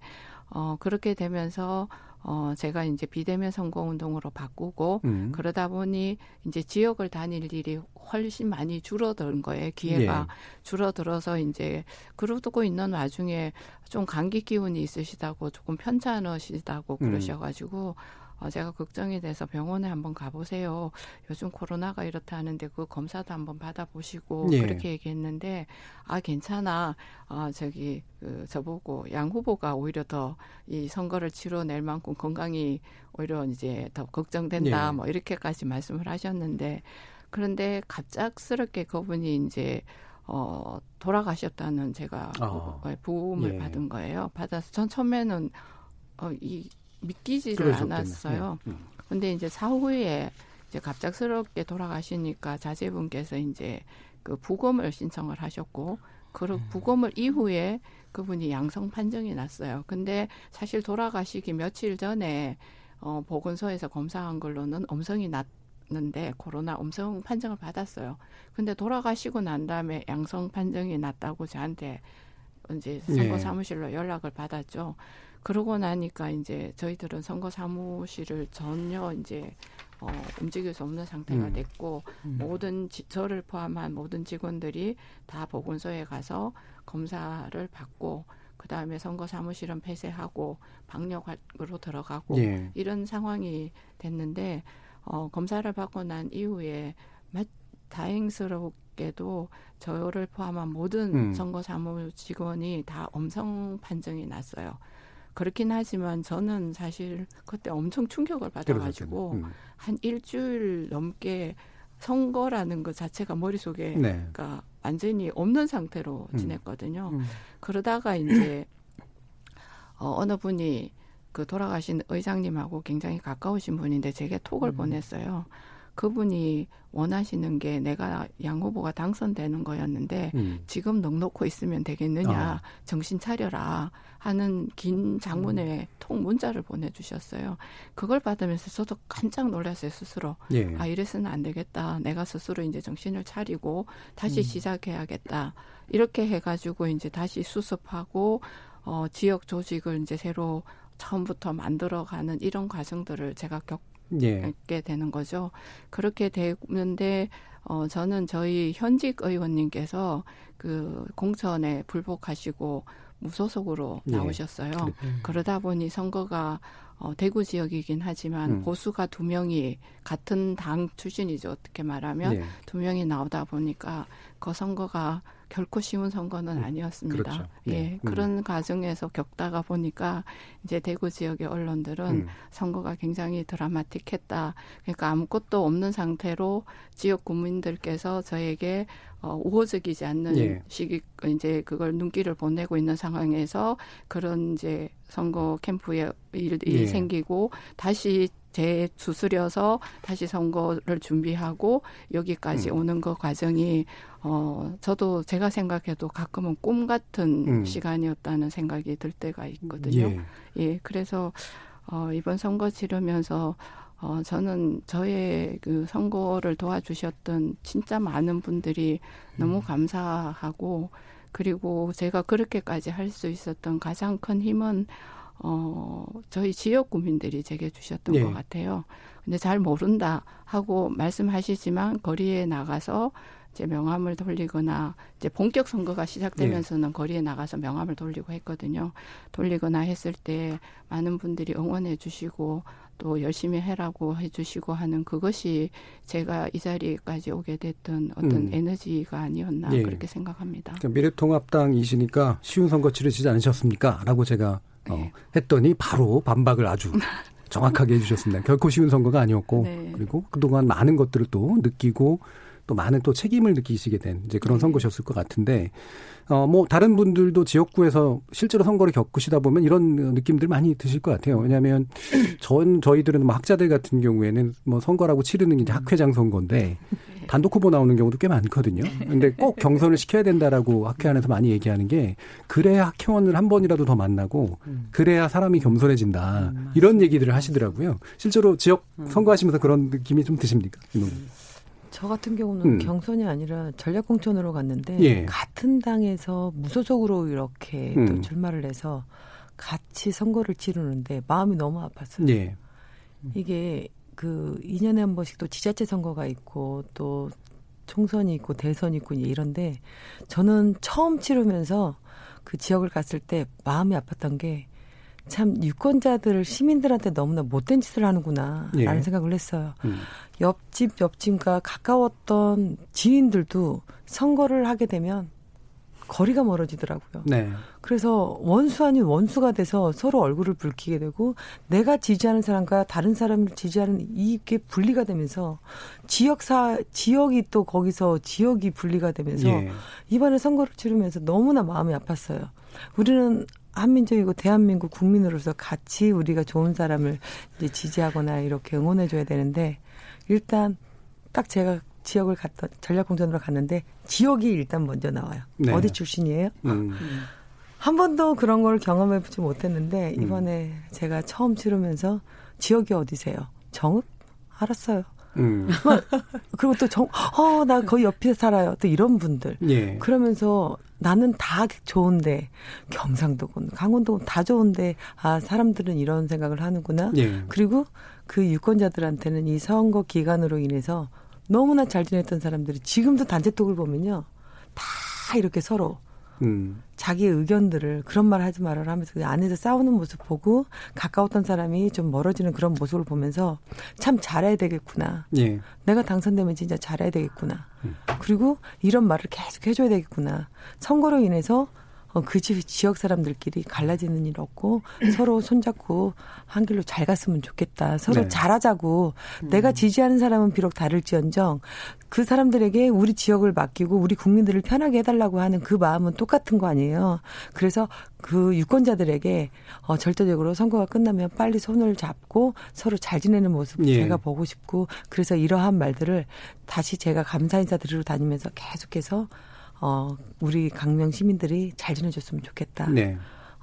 J: 어, 그렇게 되면서 어, 제가 이제 비대면 선거운동으로 바꾸고
E: 음.
J: 그러다 보니 이제 지역을 다닐 일이 훨씬 많이 줄어든 거예요. 기회가
E: 예.
J: 줄어들어서 이제 그러고 있는 와중에 좀 감기 기운이 있으시다고 조금 편찮으시다고
E: 음.
J: 그러셔가지고 어, 제가 걱정이 돼서 병원에 한번 가보세요. 요즘 코로나가 이렇다 하는데 그 검사도 한번 받아보시고
E: 예.
J: 그렇게 얘기했는데 아 괜찮아. 아 저기 그 저보고 양 후보가 오히려 더 이 선거를 치러낼 만큼 건강이 오히려 이제 더 걱정된다.
E: 예.
J: 뭐 이렇게까지 말씀을 하셨는데 그런데 갑작스럽게 그분이 이제 어 돌아가셨다는 제가
E: 아.
J: 부- 부음을
E: 예.
J: 받은 거예요. 받아서 전 처음에는 어 이 믿기지를. 않았어요.
E: 예. 음.
J: 근데 이제 사후에 이제 갑작스럽게 돌아가시니까 자제분께서 이제 그 부검을 신청을 하셨고 그
E: 음.
J: 부검을 이후에 그분이 양성 판정이 났어요. 근데 사실 돌아가시기 며칠 전에 어 보건소에서 검사한 걸로는 음성이 났는데 코로나 음성 판정을 받았어요. 근데 돌아가시고 난 다음에 양성 판정이 났다고 저한테 이제 선거
E: 예.
J: 사무실로 연락을 받았죠. 그러고 나니까 이제 저희들은 선거 사무실을 전혀 이제 어, 움직일 수 없는 상태가
E: 음.
J: 됐고 모든 지, 저를 포함한 모든 직원들이 다 보건소에 가서 검사를 받고 그 다음에 선거 사무실은 폐쇄하고 방역으로 들어가고
E: 예.
J: 이런 상황이 됐는데 어, 검사를 받고 난 이후에 마- 다행스럽게도 저를 포함한 모든
E: 음.
J: 선거 사무 직원이 다 음성 판정이 났어요. 그렇긴 하지만 저는 사실 그때 엄청 충격을 받아가지고.
E: 음.
J: 한 일주일 넘게 선거라는 것 자체가 머릿속에
E: 네.
J: 그러니까 완전히 없는 상태로
E: 음.
J: 지냈거든요.
E: 음.
J: 그러다가 이제 어, 어느 분이 그 돌아가신 의장님하고 굉장히 가까우신 분인데 제게 톡을
E: 음.
J: 보냈어요. 그분이 원하시는 게 내가 양 후보가 당선되는 거였는데
E: 음.
J: 지금 넉 놓고 있으면 되겠느냐
E: 아.
J: 정신 차려라 하는 긴 장문의
E: 음.
J: 톡 문자를 보내주셨어요. 그걸 받으면서 저도 깜짝 놀랐어요 스스로.
E: 예.
J: 아 이래서는 안 되겠다. 내가 스스로 이제 정신을 차리고 다시
E: 음.
J: 시작해야겠다. 이렇게 해가지고 이제 다시 수습하고 어 지역 조직을 이제 새로 처음부터 만들어가는 이런 과정들을 제가 겪 예. 되는 거죠. 그렇게 되는데 어 저는 저희 현직 의원님께서 그 공천에 불복하시고 무소속으로 예. 나오셨어요. 예. 그러다 보니 선거가 어, 대구 지역이긴 하지만 음. 보수가 두 명이 같은 당 출신이죠. 어떻게 말하면 예. 두 명이 나오다 보니까 그 선거가 결코 쉬운 선거는 음, 아니었습니다. 그렇죠. 예, 네. 그런 음. 과정에서 겪다가 보니까 이제 대구 지역의 언론들은 음. 선거가 굉장히 드라마틱했다. 그러니까 아무것도 없는 상태로 지역 국민들께서 저에게 어, 우호적이지 않는 예. 시기 이제 그걸 눈길을 보내고 있는 상황에서 그런 이제 선거 캠프에 일이 예. 생기고 다시 재수술여서 다시 선거를 준비하고 여기까지 음. 오는 그 과정이 어 저도 제가 생각해도 가끔은 꿈 같은 음. 시간이었다는 생각이 들 때가 있거든요. 예, 예 그래서 어 이번 선거 치르면서 어 저는 저의 그 선거를 도와주셨던 진짜 많은 분들이 너무 음. 감사하고 그리고 제가 그렇게까지 할 수 있었던 가장 큰 힘은 어, 저희 지역 구민들이 제게 주셨던 예. 것 같아요. 근데 잘 모른다 하고 말씀하시지만 거리에 나가서 이제 명함을 돌리거나 이제 본격 선거가 시작되면서는 네. 거리에 나가서 명함을 돌리고 했거든요. 돌리거나 했을 때 많은 분들이 응원해 주시고 또 열심히 해라고 해 주시고 하는 그것이 제가 이 자리까지 오게 됐던 어떤 음. 에너지가 아니었나 네. 그렇게 생각합니다.
E: 그러니까 미래통합당이시니까 쉬운 선거 치르시지 않으셨습니까? 라고 제가 어, 네. 했더니 바로 반박을 아주 정확하게 해주셨습니다. 결코 쉬운 선거가 아니었고 네. 그리고 그동안 많은 것들을 또 느끼고 또 많은 또 책임을 느끼시게 된 이제 그런 네. 선거셨을 것 같은데 어 뭐 다른 분들도 지역구에서 실제로 선거를 겪으시다 보면 이런 느낌들 많이 드실 것 같아요. 왜냐하면 전 저희들은 뭐 학자들 같은 경우에는 뭐 선거라고 치르는 게 이제 학회장 선거인데 단독 후보 나오는 경우도 꽤 많거든요. 근데 꼭 경선을 시켜야 된다라고 학회 안에서 많이 얘기하는 게 그래야 학회원을 한 번이라도 더 만나고 그래야 사람이 겸손해진다. 이런 얘기들을 하시더라고요. 실제로 지역 선거하시면서 그런 느낌이 좀 드십니까?
G: 저 같은 경우는 음. 경선이 아니라 전략공천으로 갔는데 예. 같은 당에서 무소속으로 이렇게 음. 또 출마를 해서 같이 선거를 치르는데 마음이 너무 아팠어요. 예. 이게 그 2년에 한 번씩 또 지자체 선거가 있고 또 총선이 있고 대선이 있고 이런데 저는 처음 치르면서 그 지역을 갔을 때 마음이 아팠던 게 참 유권자들 시민들한테 너무나 못된 짓을 하는구나라는 예. 생각을 했어요. 음. 옆집 옆집과 가까웠던 지인들도 선거를 하게 되면 거리가 멀어지더라고요. 네. 그래서 원수 아닌 원수가 돼서 서로 얼굴을 붉히게 되고 내가 지지하는 사람과 다른 사람을 지지하는 이게 분리가 되면서 지역사 지역이 또 거기서 지역이 분리가 되면서 예. 이번에 선거를 치르면서 너무나 마음이 아팠어요. 우리는 한민족이고 대한민국 국민으로서 같이 우리가 좋은 사람을 이제 지지하거나 이렇게 응원해 줘야 되는데 일단 딱 제가 지역을 갔던 전략공천으로 갔는데 지역이 일단 먼저 나와요. 네. 어디 출신이에요? 음. 한 번도 그런 걸 경험해보지 못했는데 음. 이번에 음. 제가 처음 치르면서 지역이 어디세요? 정읍? 알았어요. 음. 그리고 또 정, 어, 나 거의 옆에 살아요. 또 이런 분들. 예. 그러면서 나는 다 좋은데 경상도군, 강원도군 다 좋은데 아 사람들은 이런 생각을 하는구나. 예. 그리고 그 유권자들한테는 이 선거 기간으로 인해서 너무나 잘 지냈던 사람들이 지금도 단체톡을 보면요. 다 이렇게 서로 음. 자기의 의견들을 그런 말 하지 말아라 하면서 그 안에서 싸우는 모습 보고 가까웠던 사람이 좀 멀어지는 그런 모습을 보면서 참 잘해야 되겠구나. 예. 내가 당선되면 진짜 잘해야 되겠구나. 음. 그리고 이런 말을 계속 해줘야 되겠구나. 선거로 인해서 어, 그 지, 지역 사람들끼리 갈라지는 일 없고 서로 손잡고 한 길로 잘 갔으면 좋겠다. 서로 네. 잘하자고. 음. 내가 지지하는 사람은 비록 다를지언정 그 사람들에게 우리 지역을 맡기고 우리 국민들을 편하게 해달라고 하는 그 마음은 똑같은 거 아니에요. 그래서 그 유권자들에게 어, 절대적으로 선거가 끝나면 빨리 손을 잡고 서로 잘 지내는 모습 예. 제가 보고 싶고 그래서 이러한 말들을 다시 제가 감사 인사 드리러 다니면서 계속해서 어, 우리 강명 시민들이 잘 지내줬으면 좋겠다. 네.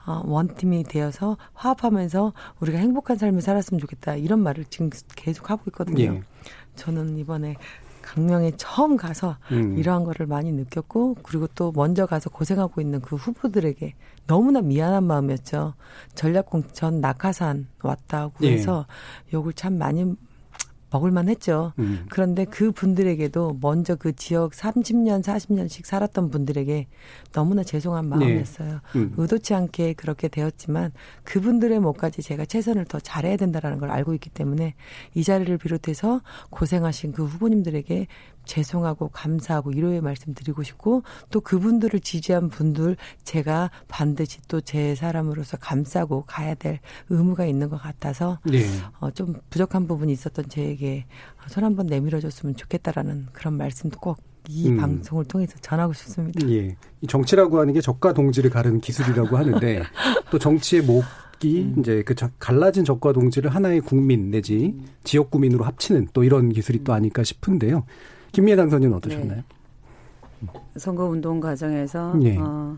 G: 어, 원팀이 되어서 화합하면서 우리가 행복한 삶을 살았으면 좋겠다. 이런 말을 지금 계속 하고 있거든요. 예. 저는 이번에 강명에 처음 가서 음. 이러한 거를 많이 느꼈고 그리고 또 먼저 가서 고생하고 있는 그 후보들에게 너무나 미안한 마음이었죠. 전략공천 낙하산 왔다고 예. 해서 욕을 참 많이 먹을만 했죠. 음. 그런데 그 분들에게도 먼저 그 지역 30년, 40년씩 살았던 분들에게 너무나 죄송한 네. 마음이었어요. 네. 음. 의도치 않게 그렇게 되었지만 그분들의 몫까지 제가 최선을 더 잘해야 된다라는 걸 알고 있기 때문에 이 자리를 비롯해서 고생하신 그 후보님들에게 죄송하고 감사하고 위로의 말씀 드리고 싶고 또 그분들을 지지한 분들 제가 반드시 또 제 사람으로서 감싸고 가야 될 의무가 있는 것 같아서 네. 어, 좀 부족한 부분이 있었던 제에게 손 한번 내밀어줬으면 좋겠다라는 그런 말씀도 꼭이 음. 방송을 통해서 전하고 싶습니다.
E: 예. 이 정치라고 하는 게 적과 동지를 가르는 기술이라고 하는데 또 정치의 목이 음. 이제 그 갈라진 적과 동지를 하나의 국민 내지 지역 구민으로 합치는 또 이런 기술이 또 아닐까 싶은데요. 김미애 당선인은 어떠셨나요?
I: 네. 선거 운동 과정에서 예. 어,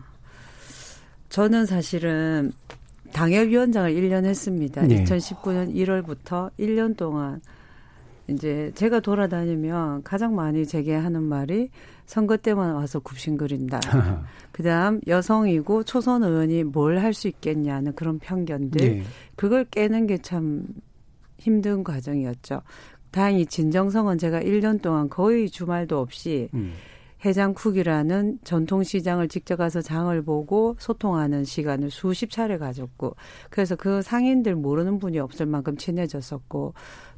I: 저는 사실은 당협위원장을 1년 했습니다. 예. 2019년 1월부터 1년 동안 이제 제가 돌아다니면 가장 많이 제게 하는 말이 선거 때만 와서 굽신거린다. 그다음 여성이고 초선 의원이 뭘 할 수 있겠냐는 그런 편견들. 예. 그걸 깨는 게 참 힘든 과정이었죠. 다행히 진정성은 제가 1년 동안 거의 주말도 없이 음. 해장국이라는 전통시장을 직접 가서 장을 보고 소통하는 시간을 수십 차례 가졌고 그래서 그 상인들 모르는 분이 없을 만큼 친해졌었고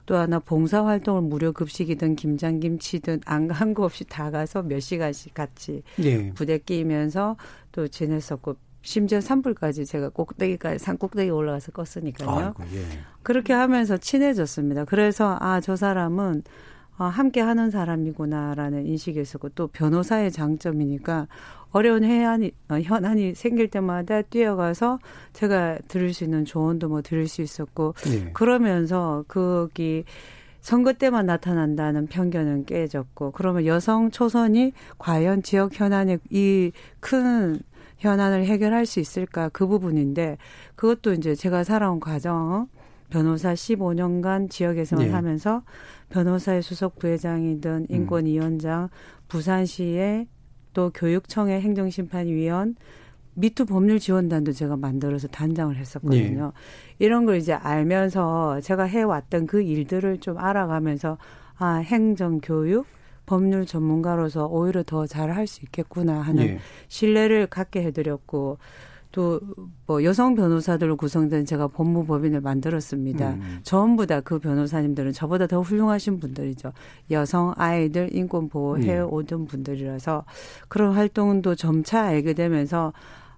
I: 또 하나 봉사활동을 무료 급식이든 김장김치든 안 간 거 없이 다 가서 몇 시간씩 같이 네. 부대 끼면서 또 지냈었고 심지어 산불까지 제가 꼭대기까지 산 꼭대기 올라가서 껐으니까요. 아이고, 예. 그렇게 하면서 친해졌습니다. 그래서 아 저 사람은 어, 함께 하는 사람이구나라는 인식이 있었고 또 변호사의 장점이니까 어려운 해안이 어, 현안이 생길 때마다 뛰어가서 제가 들을 수 있는 조언도 뭐 들을 수 있었고 네. 그러면서 거기 선거 때만 나타난다는 편견은 깨졌고 그러면 여성 초선이 과연 지역 현안에 이 큰 현안을 해결할 수 있을까 그 부분인데 그것도 이제 제가 살아온 과정 변호사 15년간 지역에서만 네. 하면서 변호사의 수석 부회장이든 음. 인권위원장, 부산시의 또 교육청의 행정심판위원, 미투 법률 지원단도 제가 만들어서 단장을 했었거든요. 네. 이런 걸 이제 알면서 제가 해왔던 그 일들을 좀 알아가면서 아 행정 교육 법률 전문가로서 오히려 더 잘할 수 있겠구나 하는 예. 신뢰를 갖게 해드렸고 또 뭐 여성 변호사들로 구성된 제가 법무법인을 만들었습니다. 음. 전부 다 그 변호사님들은 저보다 더 훌륭하신 분들이죠. 여성 아이들 인권 보호해 예. 오던 분들이라서 그런 활동도 점차 알게 되면서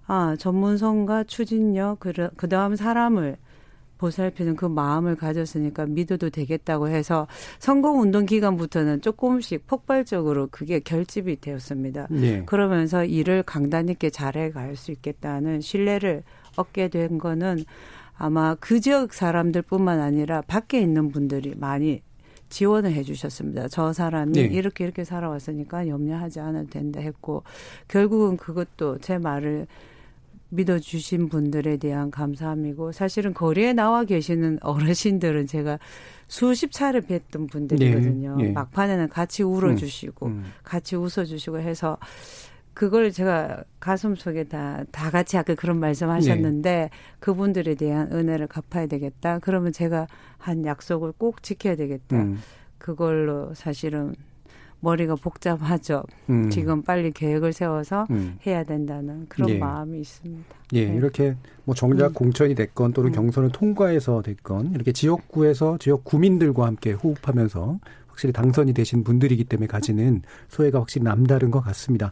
I: 아 전문성과 추진력 그 다음 사람을 보살피는 그 마음을 가졌으니까 믿어도 되겠다고 해서 선거운동 기간부터는 조금씩 폭발적으로 그게 결집이 되었습니다. 네. 그러면서 일을 강단 있게 잘해 갈 수 있겠다는 신뢰를 얻게 된 거는 아마 그 지역 사람들뿐만 아니라 밖에 있는 분들이 많이 지원을 해 주셨습니다. 저 사람이 네. 이렇게 이렇게 살아왔으니까 염려하지 않아도 된다 했고 결국은 그것도 제 말을 믿어주신 분들에 대한 감사함이고 사실은 거리에 나와 계시는 어르신들은 제가 수십 차례 뵀던 분들이거든요. 네, 네. 막판에는 같이 울어주시고 음, 음. 같이 웃어주시고 해서 그걸 제가 가슴 속에 다, 다 같이 아까 그런 말씀 하셨는데 네. 그분들에 대한 은혜를 갚아야 되겠다. 그러면 제가 한 약속을 꼭 지켜야 되겠다. 음. 그걸로 사실은 머리가 복잡하죠. 음. 지금 빨리 계획을 세워서 음. 해야 된다는 그런 예. 마음이 있습니다.
E: 예, 네. 이렇게 뭐 정작 음. 공천이 됐건 또는 음. 경선을 통과해서 됐건 이렇게 지역구에서 지역 구민들과 함께 호흡하면서 확실히 당선이 되신 분들이기 때문에 가지는 소외가 확실히 남다른 것 같습니다.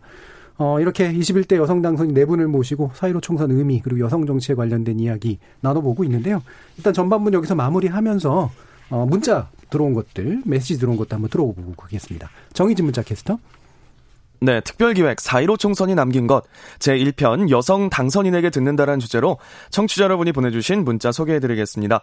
E: 어, 이렇게 21대 여성 당선인 네 분을 모시고 사이로 총선 의미 그리고 여성 정치에 관련된 이야기 나눠보고 있는데요. 일단 전반분 여기서 마무리하면서 어, 문자 들어온 것들, 메시지 들어온 것도 한번 들어보고 가겠습니다. 정희진 문자 캐스터.
K: 네, 특별기획 4.15 총선이 남긴 것 제1편 여성 당선인에게 듣는다라는 주제로 청취자 여러분이 보내주신 문자 소개해드리겠습니다.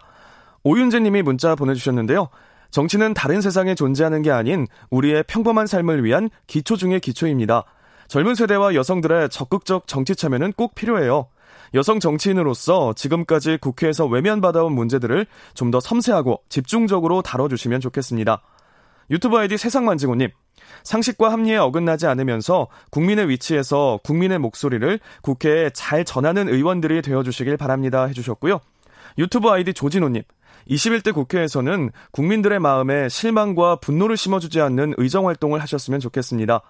K: 오윤재 님이 문자 보내주셨는데요. 정치는 다른 세상에 존재하는 게 아닌 우리의 평범한 삶을 위한 기초 중의 기초입니다. 젊은 세대와 여성들의 적극적 정치 참여는 꼭 필요해요. 여성 정치인으로서 지금까지 국회에서 외면받아온 문제들을 좀 더 섬세하고 집중적으로 다뤄주시면 좋겠습니다. 유튜브 아이디 세상만지고님. 상식과 합리에 어긋나지 않으면서 국민의 위치에서 국민의 목소리를 국회에 잘 전하는 의원들이 되어주시길 바랍니다. 해주셨고요. 유튜브 아이디 조진호님. 21대 국회에서는 국민들의 마음에 실망과 분노를 심어주지 않는 의정 활동을 하셨으면 좋겠습니다.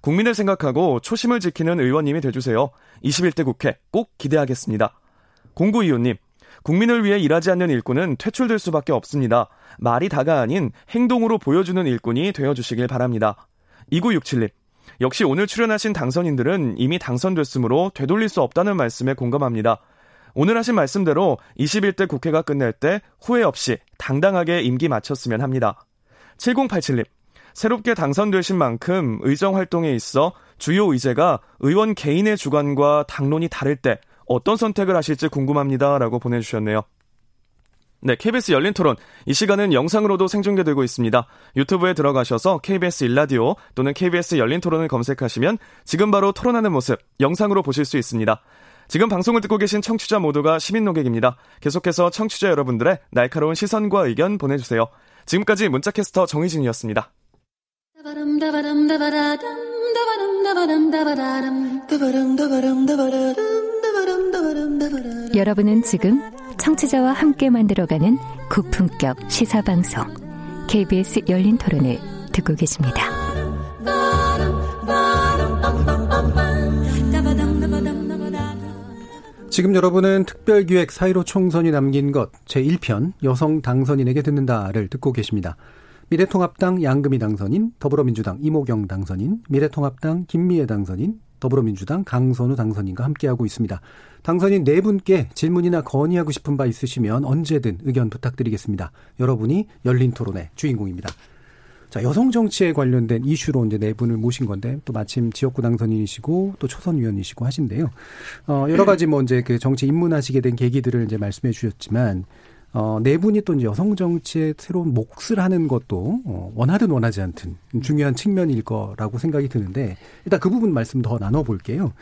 K: 국민을 생각하고 초심을 지키는 의원님이 돼주세요. 21대 국회 꼭 기대하겠습니다. 공구이호님, 국민을 위해 일하지 않는 일꾼은 퇴출될 수밖에 없습니다. 말이 다가 아닌 행동으로 보여주는 일꾼이 되어주시길 바랍니다. 2967님, 역시 오늘 출연하신 당선인들은 이미 당선됐으므로 되돌릴 수 없다는 말씀에 공감합니다. 오늘 하신 말씀대로 21대 국회가 끝날 때 후회 없이 당당하게 임기 마쳤으면 합니다. 7087님, 새롭게 당선되신 만큼 의정 활동에 있어 주요 의제가 의원 개인의 주관과 당론이 다를 때 어떤 선택을 하실지 궁금합니다. 라고 보내주셨네요. 네, KBS 열린 토론. 이 시간은 영상으로도 생중계되고 있습니다. 유튜브에 들어가셔서 KBS 일라디오 또는 KBS 열린 토론을 검색하시면 지금 바로 토론하는 모습 영상으로 보실 수 있습니다. 지금 방송을 듣고 계신 청취자 모두가 시민 노객입니다. 계속해서 청취자 여러분들의 날카로운 시선과 의견 보내주세요. 지금까지 문자캐스터 정희진이었습니다.
L: 여러분은 지금 청취자와 함께 만들어가는 고품격 시사방송 KBS 열린 토론을 듣고 계십니다.
E: 지금 여러분은 특별기획 사이로 총선이 남긴 것 제1편 여성 당선인에게 듣는다를 듣고 계십니다. 미래통합당 양금희 당선인, 더불어민주당 이모경 당선인, 미래통합당 김미애 당선인, 더불어민주당 강선우 당선인과 함께하고 있습니다. 당선인 네 분께 질문이나 건의하고 싶은 바 있으시면 언제든 의견 부탁드리겠습니다. 여러분이 열린 토론의 주인공입니다. 자, 여성 정치에 관련된 이슈로 이제 네 분을 모신 건데 또 마침 지역구 당선인이시고 또 초선 위원이시고 하신데요. 어, 여러 가지 뭐 이제 그 정치 입문하시게 된 계기들을 이제 말씀해 주셨지만 어, 네 분이 또 이제 여성 정치에 새로운 몫을 하는 것도 어, 원하든 원하지 않든 중요한 측면일 거라고 생각이 드는데 일단 그 부분 말씀 더 나눠볼게요.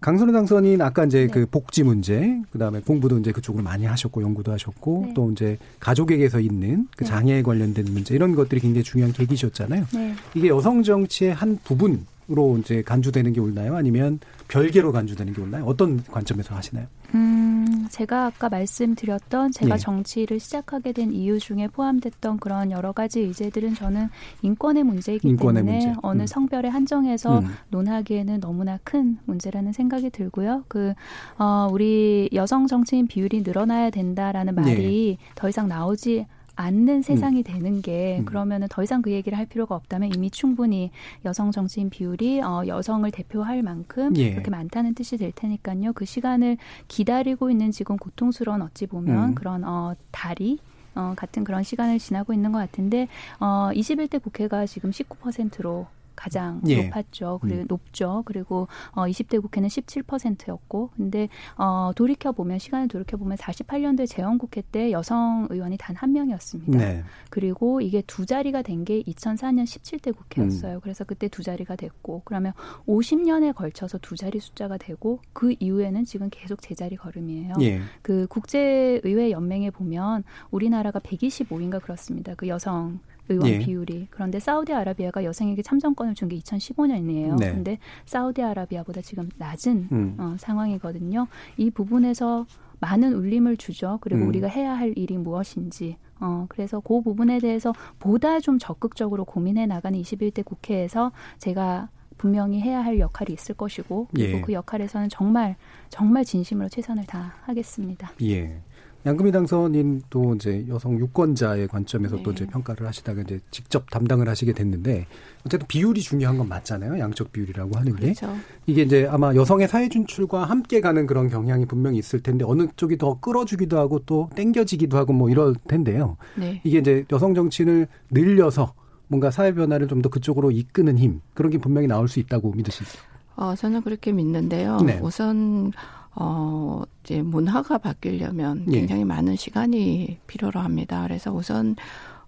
E: 강선우 당선인 아까 이제 네. 그 복지 문제, 그 다음에 공부도 이제 그쪽으로 많이 하셨고 연구도 하셨고 네. 또 이제 가족에게서 있는 그 네. 장애에 관련된 문제 이런 것들이 굉장히 중요한 계기셨잖아요. 네. 이게 여성 정치의 한 부분 으로 이제 간주되는 게 옳나요? 아니면 별개로 간주되는 게 옳나요? 어떤 관점에서 하시나요?
H: 음, 제가 아까 말씀드렸던 제가 네. 정치를 시작하게 된 이유 중에 포함됐던 그런 여러 가지 의제들은 저는 인권의 문제이기 인권의 때문에 문제. 어느 음. 성별에 한정해서 음. 논하기에는 너무나 큰 문제라는 생각이 들고요. 그, 어, 우리 여성 정치인 비율이 늘어나야 된다라는 말이 네. 더 이상 나오지 않는 세상이 음. 되는 게 음. 그러면은 더 이상 그 얘기를 할 필요가 없다면 이미 충분히 여성 정치인 비율이 어, 여성을 대표할 만큼 예. 그렇게 많다는 뜻이 될 테니까요. 그 시간을 기다리고 있는 지금 고통스러운 어찌 보면 음. 그런 어, 다리 어, 같은 그런 시간을 지나고 있는 것 같은데 어, 21대 국회가 지금 19%로 가장 예. 높았죠. 그리고 음. 높죠. 그리고 어 20대 국회는 17%였고 근데 어 돌이켜 보면 시간을 돌이켜 보면 48년도에 재원 국회 때 여성 의원이 단 한 명이었습니다. 네. 그리고 이게 두 자리가 된 게 2004년 17대 국회였어요. 음. 그래서 그때 두 자리가 됐고 그러면 50년에 걸쳐서 두 자리 숫자가 되고 그 이후에는 지금 계속 제자리 걸음이에요. 예. 그 국제의회 연맹에 보면 우리나라가 125인가 그렇습니다. 그 여성 의원 예. 비율이. 그런데 사우디아라비아가 여성에게 참정권을 준 게 2015년이에요. 네. 근데 사우디아라비아보다 지금 낮은 음. 어, 상황이거든요. 이 부분에서 많은 울림을 주죠. 그리고 음. 우리가 해야 할 일이 무엇인지. 어, 그래서 그 부분에 대해서 보다 좀 적극적으로 고민해 나가는 21대 국회에서 제가 분명히 해야 할 역할이 있을 것이고 그리고 예. 그 역할에서는 정말 정말 진심으로 최선을 다하겠습니다.
E: 예. 양금희 당선인 또 이제 여성 유권자의 관점에서 네. 또 이제 평가를 하시다가 이제 직접 담당을 하시게 됐는데 어쨌든 비율이 중요한 건 맞잖아요. 양적 비율이라고 하는 게 그렇죠. 이게 이제 아마 여성의 사회 진출과 함께 가는 그런 경향이 분명히 있을 텐데 어느 쪽이 더 끌어주기도 하고 또 땡겨지기도 하고 뭐 이럴 텐데요. 네. 이게 이제 여성 정치인을 늘려서 뭔가 사회 변화를 좀 더 그쪽으로 이끄는 힘 그런 게 분명히 나올 수 있다고 믿으시죠?
J: 어, 저는 그렇게 믿는데요. 네. 우선 어, 이제 문화가 바뀌려면 예. 굉장히 예. 많은 시간이 필요로 합니다. 그래서 우선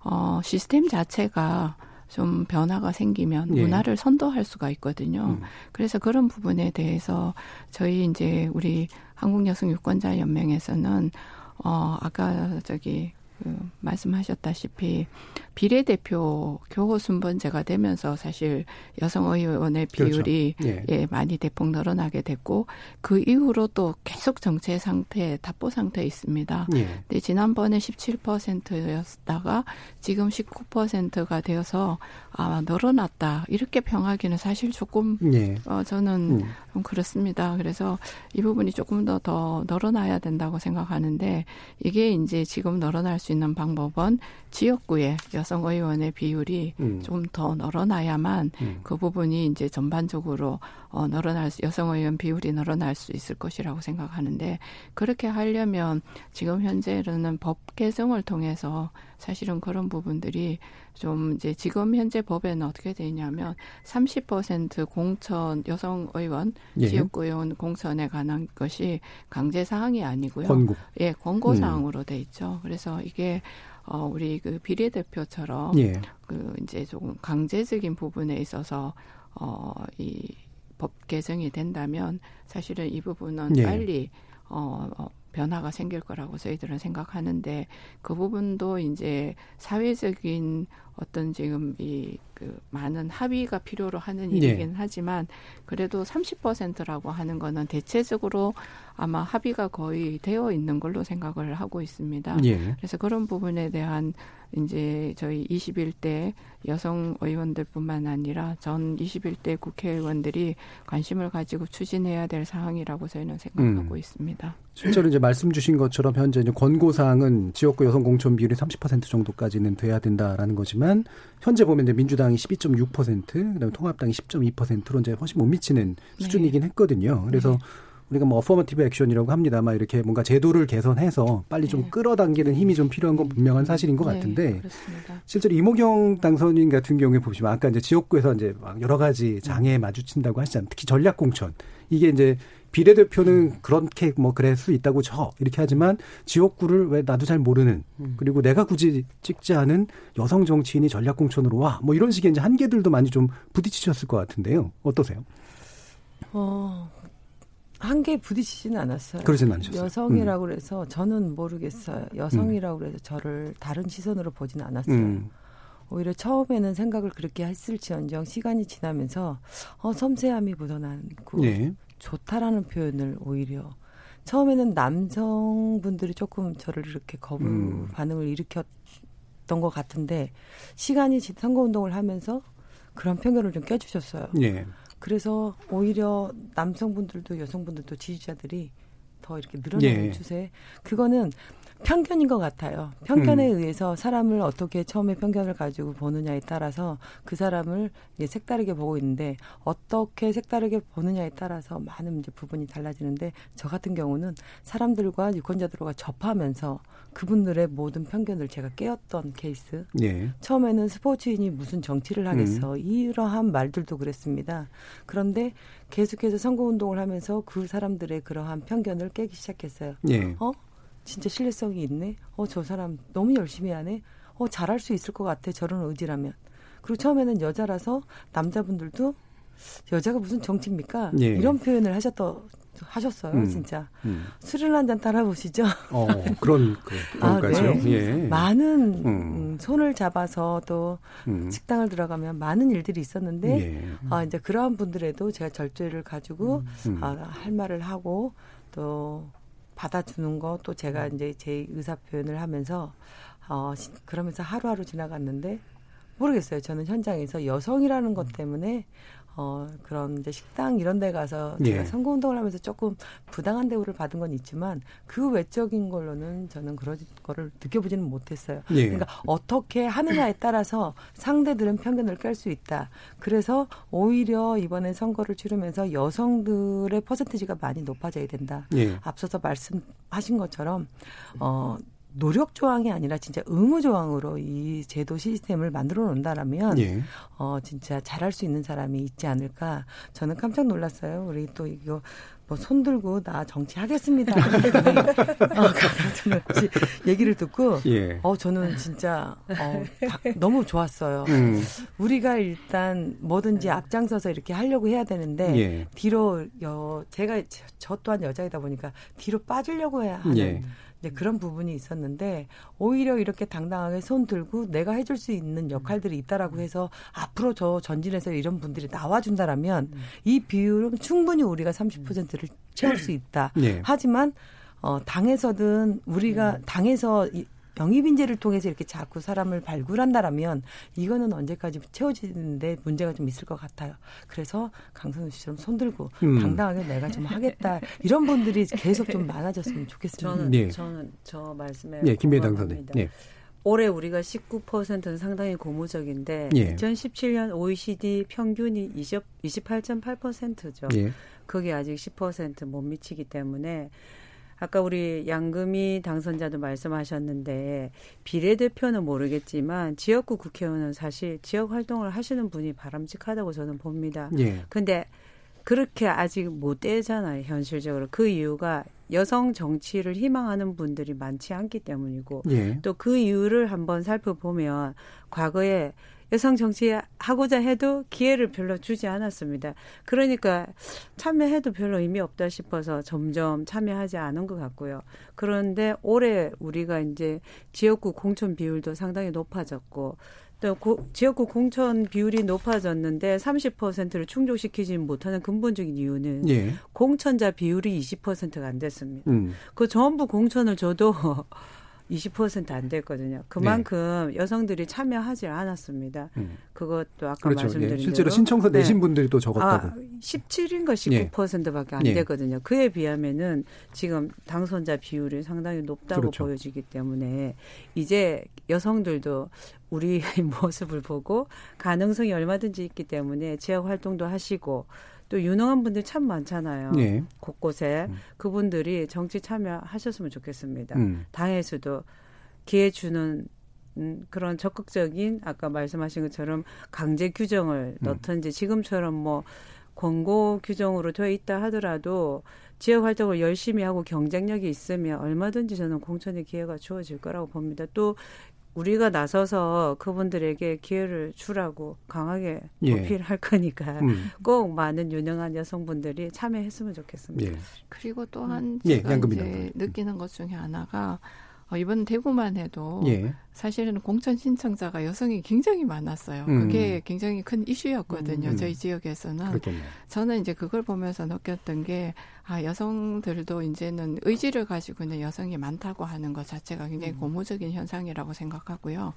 J: 어, 시스템 자체가 좀 변화가 생기면 예. 문화를 선도할 수가 있거든요. 음. 그래서 그런 부분에 대해서 저희 이제 우리 한국 여성 유권자 연맹에서는 어 아까 저기 그 말씀하셨다시피 비례대표 교호 순번제가 되면서 사실 여성 의원의 그렇죠. 비율이 그렇죠. 예. 예. 많이 대폭 늘어나게 됐고 그 이후로 또 계속 정체 상태, 답보 상태에 있습니다. 예. 근데 지난번에 17%였다가 지금 19%가 되어서 아 늘어났다 이렇게 평하기는 사실 조금 예. 어, 저는 음. 좀 그렇습니다. 그래서 이 부분이 조금 더더 늘어나야 된다고 생각하는데 이게 이제 지금 늘어날 수 있는 방법은 지역구의 여성 의원의 비율이 음. 좀더 늘어나야만 음. 그 부분이 이제 전반적으로 어 늘어날 수, 여성 의원 비율이 늘어날 수 있을 것이라고 생각하는데 그렇게 하려면 지금 현재는 법 개정을 통해서 사실은 그런 부분들이 좀 이제 지금 현재 법에는 어떻게 되냐면 30% 공천 여성 의원 예. 지역구 의원 공천에 관한 것이 강제 사항이 아니고요.
E: 권고.
J: 예, 권고 음. 사항으로 음. 돼 있죠. 그래서 이게 어 우리 그 비례대표처럼 예. 그 이제 조금 강제적인 부분에 있어서 어 이 법 개정이 된다면 사실은 이 부분은 예. 빨리 어, 어 변화가 생길 거라고 저희들은 생각하는데 그 부분도 이제 사회적인 어떤 지금 이 그 많은 합의가 필요로 하는 네. 일이긴 네. 하지만 그래도 30%라고 하는 거는 대체적으로 아마 합의가 거의 되어 있는 걸로 생각을 하고 있습니다. 네. 그래서 그런 부분에 대한 이제 저희 21대 여성 의원들뿐만 아니라 전 21대 국회의원들이 관심을 가지고 추진해야 될 사항이라고 저희는 생각하고 음. 있습니다.
E: 실제로 이제 말씀 주신 것처럼 현재 이제 권고 사항은 지역구 여성 공천 비율이 30% 정도까지는 돼야 된다라는 거지만 현재 보면 이제 민주당이 12.6% 그다음에 통합당이 10.2%로 이제 훨씬 못 미치는 네. 수준이긴 했거든요. 그래서 네. 우리가 뭐 어퍼머티브 액션이라고 합니다만 이렇게 뭔가 제도를 개선해서 빨리 좀 네. 끌어당기는 힘이 좀 필요한 건 분명한 사실인 것 네, 같은데 실제로 이모경 당선인 같은 경우에 보시면 아까 이제 지역구에서 이제 막 여러 가지 장애에 마주친다고 하시잖아요. 특히 전략 공천 이게 이제 비례대표는 음. 그렇게 뭐 그럴 수 있다고 저 이렇게 하지만 지역구를 왜 나도 잘 모르는 음. 그리고 내가 굳이 찍지 않은 여성 정치인이 전략 공천으로 와 뭐 이런 식의 이제 한계들도 많이 좀 부딪히셨을 것 같은데요. 어떠세요?
G: 어. 한계 부딪히지는 않았어요.
E: 그러진 않으셨어요.
G: 여성이라고 음. 그래서 저는 모르겠어요. 여성이라고 그래서 저를 다른 시선으로 보지는 않았어요. 음. 오히려 처음에는 생각을 그렇게 했을지언정 시간이 지나면서 어, 섬세함이 묻어나고 네. 좋다라는 표현을 오히려 처음에는 남성분들이 조금 저를 이렇게 거부 음. 반응을 일으켰던 것 같은데 시간이 지 선거운동을 하면서 그런 편견을 좀 깨주셨어요. 네. 그래서 오히려 남성분들도 여성분들도 지지자들이 더 이렇게 늘어나는 예. 추세. 그거는 편견인 것 같아요. 편견에 음. 의해서 사람을 어떻게 처음에 편견을 가지고 보느냐에 따라서 그 사람을 이제 색다르게 보고 있는데 어떻게 색다르게 보느냐에 따라서 많은 이제 부분이 달라지는데 저 같은 경우는 사람들과 유권자들과 접하면서 그분들의 모든 편견을 제가 깨었던 케이스. 네. 처음에는 스포츠인이 무슨 정치를 하겠어. 음. 이러한 말들도 그랬습니다. 그런데 계속해서 선거 운동을 하면서 그 사람들의 그러한 편견을 깨기 시작했어요. 네. 어? 진짜 신뢰성이 있네. 어, 저 사람 너무 열심히 하네. 어, 잘할 수 있을 것 같아. 저런 의지라면. 그리고 처음에는 여자라서 남자분들도 여자가 무슨 정치입니까? 예. 이런 표현을 하셨더 하셨어요, 음, 진짜. 음. 술을 한 잔 따라 보시죠.
E: 어, 그런 그, 아, 네.
G: 예. 많은 음. 음. 손을 잡아서 또 음. 식당을 들어가면 많은 일들이 있었는데 예. 아, 이제 그러한 분들에도 제가 절제를 가지고 음. 아, 할 말을 하고 또 받아주는 거 또 제가 음. 이제 제 의사 표현을 하면서 어 그러면서 하루하루 지나갔는데 모르겠어요. 저는 현장에서 여성이라는 것 음. 때문에 어, 그런 이제 식당 이런 데 가서 제가 예. 선거운동을 하면서 조금 부당한 대우를 받은 건 있지만 그 외적인 걸로는 저는 그런 거를 느껴보지는 못했어요. 예. 그러니까 어떻게 하느냐에 따라서 상대들은 편견을 깰 수 있다. 그래서 오히려 이번에 선거를 치르면서 여성들의 퍼센티지가 많이 높아져야 된다. 예. 앞서서 말씀하신 것처럼 어, 노력 조항이 아니라 진짜 의무 조항으로 이 제도 시스템을 만들어 놓는다라면 예. 어 진짜 잘할 수 있는 사람이 있지 않을까 저는 깜짝 놀랐어요. 우리 또 이거 뭐손 들고 나 정치하겠습니다. 어, 얘기를 듣고 예. 어 저는 진짜 어, 다, 너무 좋았어요. 음. 우리가 일단 뭐든지 앞장서서 이렇게 하려고 해야 되는데 예. 뒤로 여 제가 저 또한 여자이다 보니까 뒤로 빠지려고 해야 하는 예. 이제 그런 부분이 있었는데 오히려 이렇게 당당하게 손 들고 내가 해줄 수 있는 역할들이 있다라고 해서 앞으로 저 전진해서 이런 분들이 나와준다라면 이 비율은 충분히 우리가 30%를 채울 수 있다.
E: 네.
G: 하지만 어 당에서든 우리가 당에서 이 영입 인재를 통해서 이렇게 자꾸 사람을 발굴한다라면 이거는 언제까지 채워지는데 문제가 좀 있을 것 같아요. 그래서 강선우 씨처럼 손들고
I: 음.
G: 당당하게 내가 좀 하겠다 이런 분들이 계속 좀 많아졌으면 좋겠습니다.
I: 저는
E: 예.
I: 저는 저 말씀에
E: 예, 김배 당 선생.
I: 공감합니다.
E: 예.
I: 올해 우리가 19%는 상당히 고무적인데
E: 예.
I: 2017년 OECD 평균이 20, 28.8%죠.
E: 예.
I: 그게 아직 10%못 미치기 때문에 아까 우리 양금희 당선자도 말씀하셨는데 비례대표는 모르겠지만 지역구 국회의원은 사실 지역 활동을 하시는 분이 바람직하다고 저는 봅니다.
E: 예.
I: 근데 그렇게 아직 못 되잖아요, 현실적으로. 그 이유가 여성 정치를 희망하는 분들이 많지 않기 때문이고
E: 예.
I: 또그 이유를 한번 살펴보면 과거에 여성 정치 하고자 해도 기회를 별로 주지 않았습니다. 그러니까 참여해도 별로 의미 없다 싶어서 점점 참여하지 않은 것 같고요. 그런데 올해 우리가 이제 지역구 공천 비율도 상당히 높아졌고 또 고, 지역구 공천 비율이 높아졌는데 30%를 충족시키지 못하는 근본적인 이유는
E: 예.
I: 공천자 비율이 20%가 안 됐습니다.
E: 음.
I: 그 전부 공천을 줘도 20%안 됐거든요. 그만큼 여성들이 참여하지 않았습니다.
E: 음.
I: 그것도 아까
E: 그렇죠.
I: 말씀드린
E: 예. 실제로
I: 대로
E: 신청서
I: 네.
E: 내신 분들이 또 적었다고.
I: 아, 17인가 19%밖에 안
E: 예.
I: 되거든요. 그에 비하면은 지금 당선자 비율이 상당히 높다고
E: 그렇죠.
I: 보여지기 때문에 이제 여성들도 우리의 모습을 보고 가능성이 얼마든지 있기 때문에 지역 활동도 하시고 또 유능한 분들 참 많잖아요.
E: 예.
I: 곳곳에 그분들이 정치 참여하셨으면 좋겠습니다.
E: 음.
I: 당에서도 기회 주는 음, 그런 적극적인 아까 말씀하신 것처럼 강제 규정을
E: 음.
I: 넣든지 지금처럼 뭐 권고 규정으로 되어 있다 하더라도 지역 활동을 열심히 하고 경쟁력이 있으면 얼마든지 저는 공천의 기회가 주어질 거라고 봅니다. 또 우리가 나서서 그분들에게 기회를 주라고 강하게
E: 예.
I: 어필할 거니까
E: 음.
I: 꼭 많은 유능한 여성분들이 참여했으면 좋겠습니다.
E: 예.
J: 그리고 또한
E: 예,
J: 제가
E: 양금이
J: 이제
E: 나와요.
J: 느끼는 것 중에 하나가 어, 이번 대구만 해도
E: 예.
J: 사실은 공천 신청자가 여성이 굉장히 많았어요.
E: 음.
J: 그게 굉장히 큰 이슈였거든요.
E: 음.
J: 저희 지역에서는.
E: 그렇겠네요.
J: 저는 이제 그걸 보면서 느꼈던 게, 아, 여성들도 이제는 의지를 가지고 있는 여성이 많다고 하는 것 자체가 굉장히 고무적인 현상이라고 생각하고요.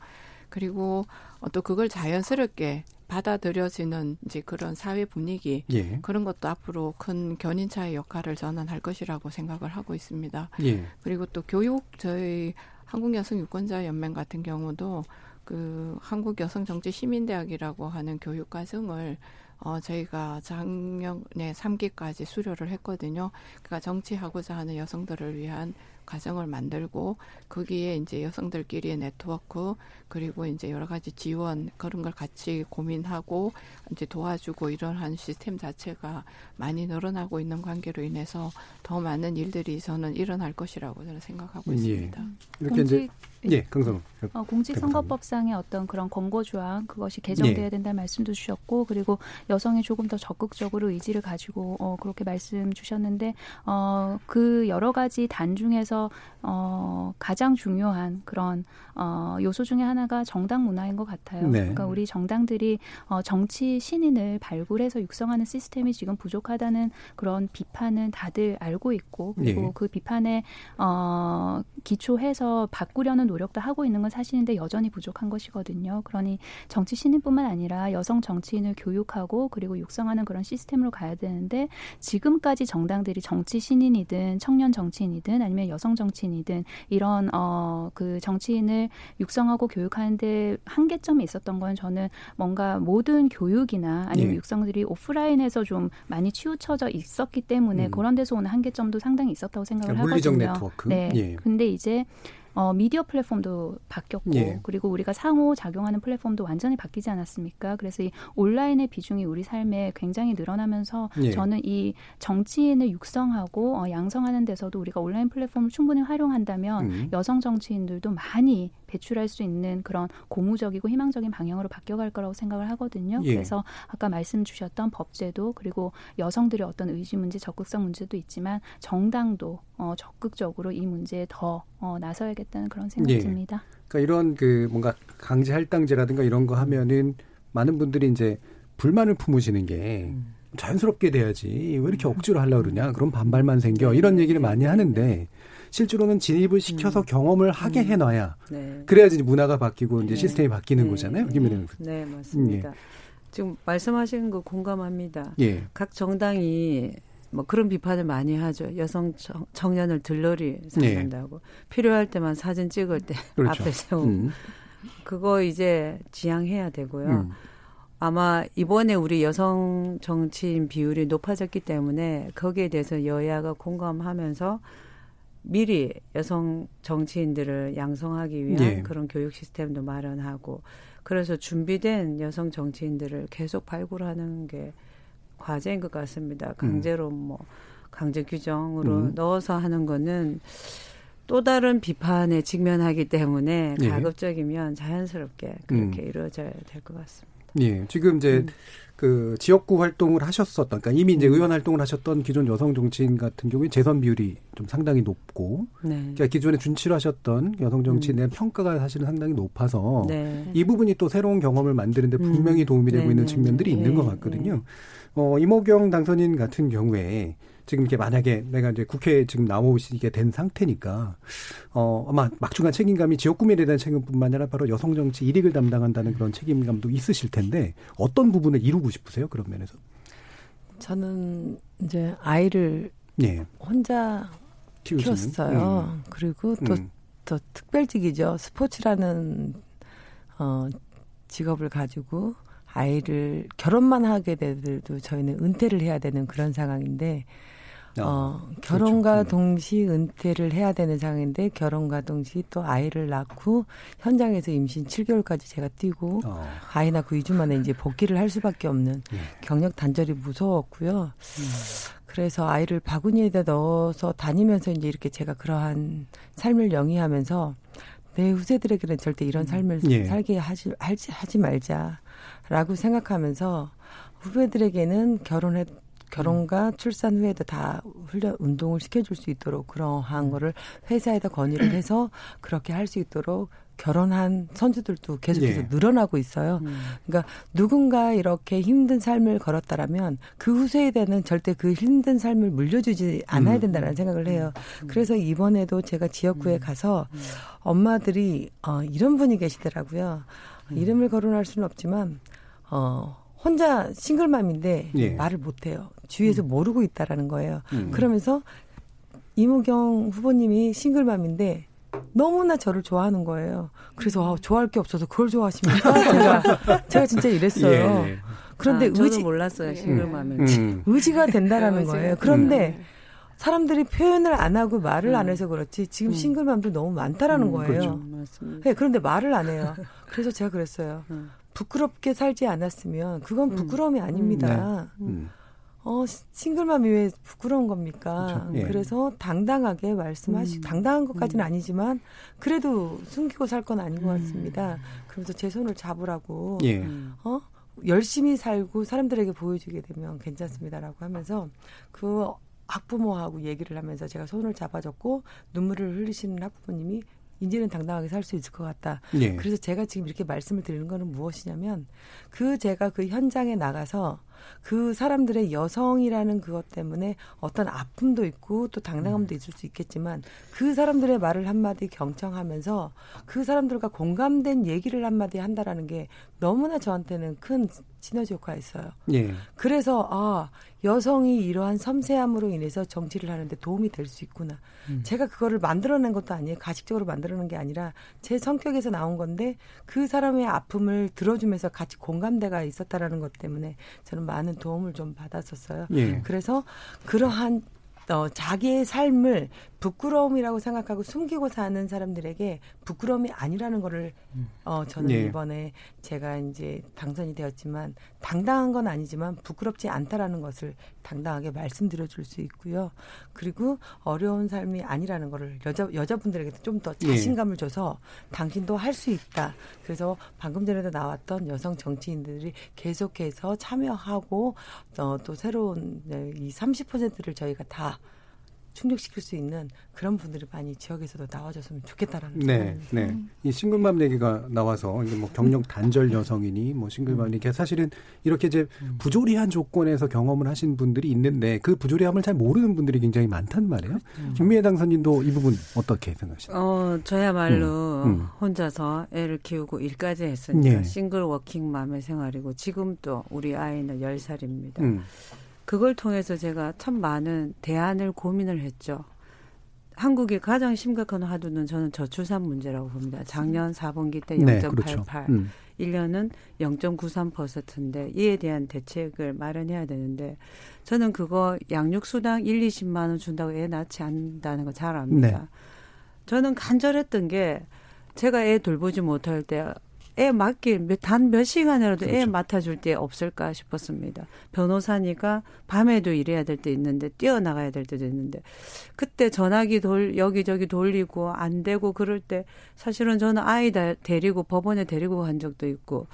J: 그리고 어, 또 그걸 자연스럽게 받아들여지는 이제 그런 사회 분위기
E: 예.
J: 그런 것도 앞으로 큰 견인차의 역할을 저는 할 것이라고 생각을 하고 있습니다.
E: 예.
J: 그리고 또 교육 저희 한국 여성 유권자 연맹 같은 경우도 그 한국 여성 정치 시민대학이라고 하는 교육 과정을 어 저희가 작년에 3기까지 수료를 했거든요. 그러니까 정치하고자 하는 여성들을 위한 과정을 만들고 거기에 이제 여성들끼리의 네트워크 그리고 이제 여러 가지 지원 그런 걸 같이 고민하고 이제 도와주고 이러한 시스템 자체가 많이 늘어나고 있는 관계로 인해서 더 많은 일들이 저는 일어날 것이라고 저는 생각하고
E: 예.
J: 있습니다.
E: 이렇게 이제 예, 강선우.
H: 어, 공직선거법상의 어떤 그런 권고 조항 그것이 개정돼야
E: 예.
H: 된다는 말씀도 주셨고 그리고 여성이 조금 더 적극적으로 의지를 가지고 어, 그렇게 말씀 주셨는데 어, 그 여러 가지 단 중에서 어, 가장 중요한 그런 어, 요소 중에 하나가 정당 문화인 것 같아요.
M: 네.
H: 그러니까 우리 정당들이 어, 정치 신인을 발굴해서 육성하는 시스템이 지금 부족하다는 그런 비판은 다들 알고 있고 그리고
M: 예.
H: 그 비판에 어, 기초해서 바꾸려는 노력도 하고 있는 건 사실인데 여전히 부족한 것이거든요. 그러니 정치 신인뿐만 아니라 여성 정치인을 교육하고 그리고 육성하는 그런 시스템으로 가야 되는데 지금까지 정당들이 정치 신인이든 청년 정치인이든 아니면 여성 정치인이든 이런 어 그 정치인을 육성하고 교육하는데 한계점이 있었던 건 저는 뭔가 모든 교육이나 아니면
M: 예.
H: 육성들이 오프라인에서 좀 많이 치우쳐져 있었기 때문에
M: 음.
H: 그런 데서 오는 한계점도 상당히 있었다고 생각을
E: 그러니까 물리적
H: 하거든요.
E: 네트워크.
H: 네.
E: 예.
H: 근데 이제 어, 미디어 플랫폼도 바뀌었고
E: 예.
H: 그리고 우리가 상호 작용하는 플랫폼도 완전히 바뀌지 않았습니까? 그래서 이 온라인의 비중이 우리 삶에 굉장히 늘어나면서
M: 예.
H: 저는 이 정치인을 육성하고 어, 양성하는 데서도 우리가 온라인 플랫폼을 충분히 활용한다면
M: 음.
H: 여성 정치인들도 많이 배출할 수 있는 그런 고무적이고 희망적인 방향으로 바뀌어갈 거라고 생각을 하거든요.
M: 예.
H: 그래서 아까 말씀 주셨던 법제도 그리고 여성들의 어떤 의지 문제, 적극성 문제도 있지만 정당도 어, 적극적으로 이 문제에 더 어, 나서야겠다는 그런 생각이
E: 예.
H: 듭니다.
E: 그러니까 이런 그 뭔가 강제 할당제라든가 이런 거 하면은 많은 분들이 이제 불만을 품으시는 게 자연스럽게 돼야지 왜 이렇게 억지로 하려고 그러냐 그럼 반발만 생겨 이런 얘기를 많이 하는데 실제로는 진입을 시켜서 경험을 하게 해놔야
I: 네.
E: 그래야지 문화가 바뀌고 이제
I: 네.
E: 시스템이 바뀌는
I: 네.
E: 거잖아요. 김민영
I: 네, 맞습니다. 지금 말씀하신 거 공감합니다.
E: 예.
I: 각 정당이 뭐 그런 비판을 많이 하죠. 여성 청, 청년을 들러리 삼는다고. 필요할 때만 사진 찍을 때
E: 네. 그렇죠.
I: 앞에 세우고.
E: 음.
I: 그거 이제 지양해야 되고요.
E: 음.
I: 아마 이번에 우리 여성 정치인 비율이 높아졌기 때문에 거기에 대해서 여야가 공감하면서 미리 여성 정치인들을 양성하기 위한
E: 예.
I: 그런 교육 시스템도 마련하고 그래서 준비된 여성 정치인들을 계속 발굴하는 게 과제인 것 같습니다. 강제로 뭐 강제 규정으로
E: 음.
I: 넣어서 하는 거는 또 다른 비판에 직면하기 때문에
E: 예.
I: 가급적이면 자연스럽게 그렇게
E: 음.
I: 이루어져야 될 것 같습니다.
E: 예, 지금 이제
I: 음.
E: 그 지역구 활동을 하셨었던, 그러니까 이미 이제 의원 활동을 하셨던 기존 여성 정치인 같은 경우에 재선 비율이 좀 상당히 높고,
I: 네.
E: 그러니까 기존에 준치를 하셨던 여성 정치인에 대한 평가가 사실은 상당히 높아서
I: 네.
E: 이 부분이 또 새로운 경험을 만드는데 분명히 도움이 되고
I: 네,
E: 있는
I: 네,
E: 측면들이
I: 네.
E: 있는 것
I: 네,
E: 같거든요. 어, 이모경 당선인 같은 경우에 지금 이렇게 만약에 내가 이제 국회에 지금 나오시게 된 상태니까 어 아마 막중한 책임감이 지역구 미래에 대한 책임뿐만 아니라 바로 여성 정치 일익을 담당한다는 그런 책임감도 있으실 텐데 어떤 부분을 이루고 싶으세요 그런 면에서?
G: 저는 이제 아이를
E: 예.
G: 혼자
E: 키우시는?
G: 키웠어요.
E: 음.
G: 그리고 또,
E: 음.
G: 또 특별직이죠. 스포츠라는 어, 직업을 가지고 아이를 결혼만 하게 되더라도 저희는 은퇴를 해야 되는 그런 상황인데 어, 결혼과 동시 은퇴를 해야 되는 상황인데 결혼과 동시 또 아이를 낳고 현장에서 임신 7개월까지 제가 뛰고
E: 어.
G: 아이 낳고 2주 만에 이제 복귀를 할 수밖에 없는
E: 예.
G: 경력 단절이 무서웠고요. 그래서 아이를 바구니에다 넣어서 다니면서 이제 이렇게 제가 그러한 삶을 영위하면서 내 후세들에게는 절대 이런 삶을
E: 예.
G: 살게 하지, 하지, 하지 말자 라고 생각하면서 후배들에게는 결혼해 결혼과 출산 후에도 다 훈련 운동을 시켜줄 수 있도록 그러한 거를 회사에다 건의를 해서 그렇게 할 수 있도록 결혼한 선수들도 계속해서
E: 예.
G: 늘어나고 있어요. 그러니까 누군가 이렇게 힘든 삶을 걸었다라면 그 후세에대는 절대 그 힘든 삶을 물려주지 않아야
E: 음.
G: 된다는 생각을 해요. 그래서 이번에도 제가 지역구에 가서 엄마들이 어, 이런 분이 계시더라고요. 이름을 거론할 수는 없지만 어, 혼자 싱글맘인데
E: 예.
G: 말을 못해요. 주위에서 모르고 있다라는 거예요.
E: 음.
G: 그러면서 이무경 후보님이 싱글맘인데 너무나 저를 좋아하는 거예요. 그래서 아, 좋아할 게 없어서 그걸 좋아하십니까? 제가, 제가 진짜 이랬어요.
E: 예, 예.
G: 그런데
I: 아, 저는
G: 의지
I: 몰랐어요 싱글맘인지.
E: 음.
G: 의지가 된다라는 거예요. 그런데 사람들이 표현을 안 하고 말을 안 해서 그렇지 지금
I: 음.
G: 싱글맘도 너무 많다라는
I: 음,
G: 거예요.
I: 그렇죠.
G: 네, 그런데 말을 안 해요. 그래서 제가 그랬어요.
I: 음.
G: 부끄럽게 살지 않았으면 그건 부끄러움이 아닙니다.
E: 음.
G: 어, 싱글맘이 왜 부끄러운 겁니까?
E: 그렇죠. 예.
G: 그래서 당당하게 말씀하시,
I: 음.
G: 당당한 것까지는 아니지만 그래도 숨기고 살 건 아닌 것 같습니다. 그러면서 제 손을 잡으라고,
E: 예.
G: 어? 열심히 살고 사람들에게 보여주게 되면 괜찮습니다라고 하면서 그 학부모하고 얘기를 하면서 제가 손을 잡아줬고 눈물을 흘리시는 학부모님이 이제는 당당하게 살 수 있을 것 같다.
E: 예.
G: 그래서 제가 지금 이렇게 말씀을 드리는 거는 무엇이냐면 그 제가 그 현장에 나가서 그 사람들의 여성이라는 그것 때문에 어떤 아픔도 있고 또 당당함도 있을 수 있겠지만 그 사람들의 말을 한마디 경청하면서 그 사람들과 공감된 얘기를 한마디 한다라는 게 너무나 저한테는 큰 시너지 효과가 있어요.
E: 예.
G: 그래서 아 여성이 이러한 섬세함으로 인해서 정치를 하는데 도움이 될 수 있구나. 제가 그거를 만들어낸 것도 아니에요. 가식적으로 만들어낸 게 아니라 제 성격에서 나온 건데 그 사람의 아픔을 들어주면서 같이 공감대가 있었다라는 것 때문에 저는 많은 도움을 좀 받았었어요.
E: 예.
G: 그래서 그러한 어, 자기의 삶을 부끄러움이라고 생각하고 숨기고 사는 사람들에게 부끄러움이 아니라는 거를 어 저는
E: 예.
G: 이번에 제가 이제 당선이 되었지만 당당한 건 아니지만 부끄럽지 않다라는 것을 당당하게 말씀드려 줄 수 있고요. 그리고 어려운 삶이 아니라는 거를 여자 여자분들에게도 좀더
E: 예.
G: 자신감을 줘서 당신도 할 수 있다. 그래서 방금 전에도 나왔던 여성 정치인들이 계속해서 참여하고 어, 또 새로운 네, 이 30%를 저희가 다 충족시킬 수 있는 그런 분들이 많이 지역에서도 나와줬으면 좋겠다라는
E: 네, 네. 이 싱글맘 얘기가 나와서 이제 뭐 경력 단절 여성이니 뭐 싱글맘 얘기 사실은 이렇게 이제 부조리한 조건에서 경험을 하신 분들이 있는데 그 부조리함을 잘 모르는 분들이 굉장히 많단 말이에요. 김미애 당선인도 이 부분 어떻게 생각하십니까?
I: 어, 저야말로
E: 음, 음.
I: 혼자서 애를 키우고 일까지 했으니까
E: 예.
I: 싱글 워킹맘의 생활이고 지금도 우리 아이는 10살입니다.
E: 음.
I: 그걸 통해서 제가 참 많은 대안을 고민을 했죠. 한국의 가장 심각한 화두는 저는 저출산 문제라고 봅니다. 작년 4분기 때 0.88,
E: 네, 그렇죠. 음.
I: 1년은 0.93%인데 이에 대한 대책을 마련해야 되는데 저는 그거 양육수당 1, 20만 원 준다고 애 낳지 않는다는 거 잘 압니다.
E: 네.
I: 저는 간절했던 게 제가 애 돌보지 못할 때 애 맡길 단 몇 시간이라도 애
E: 그렇죠.
I: 맡아줄 때 없을까 싶었습니다. 변호사니까 밤에도 일해야 될 때 있는데 뛰어나가야 될 때도 있는데 그때 전화기 돌 여기저기 돌리고 안 되고 그럴 때 사실은 저는 아이 다 데리고 법원에 데리고 간 적도 있고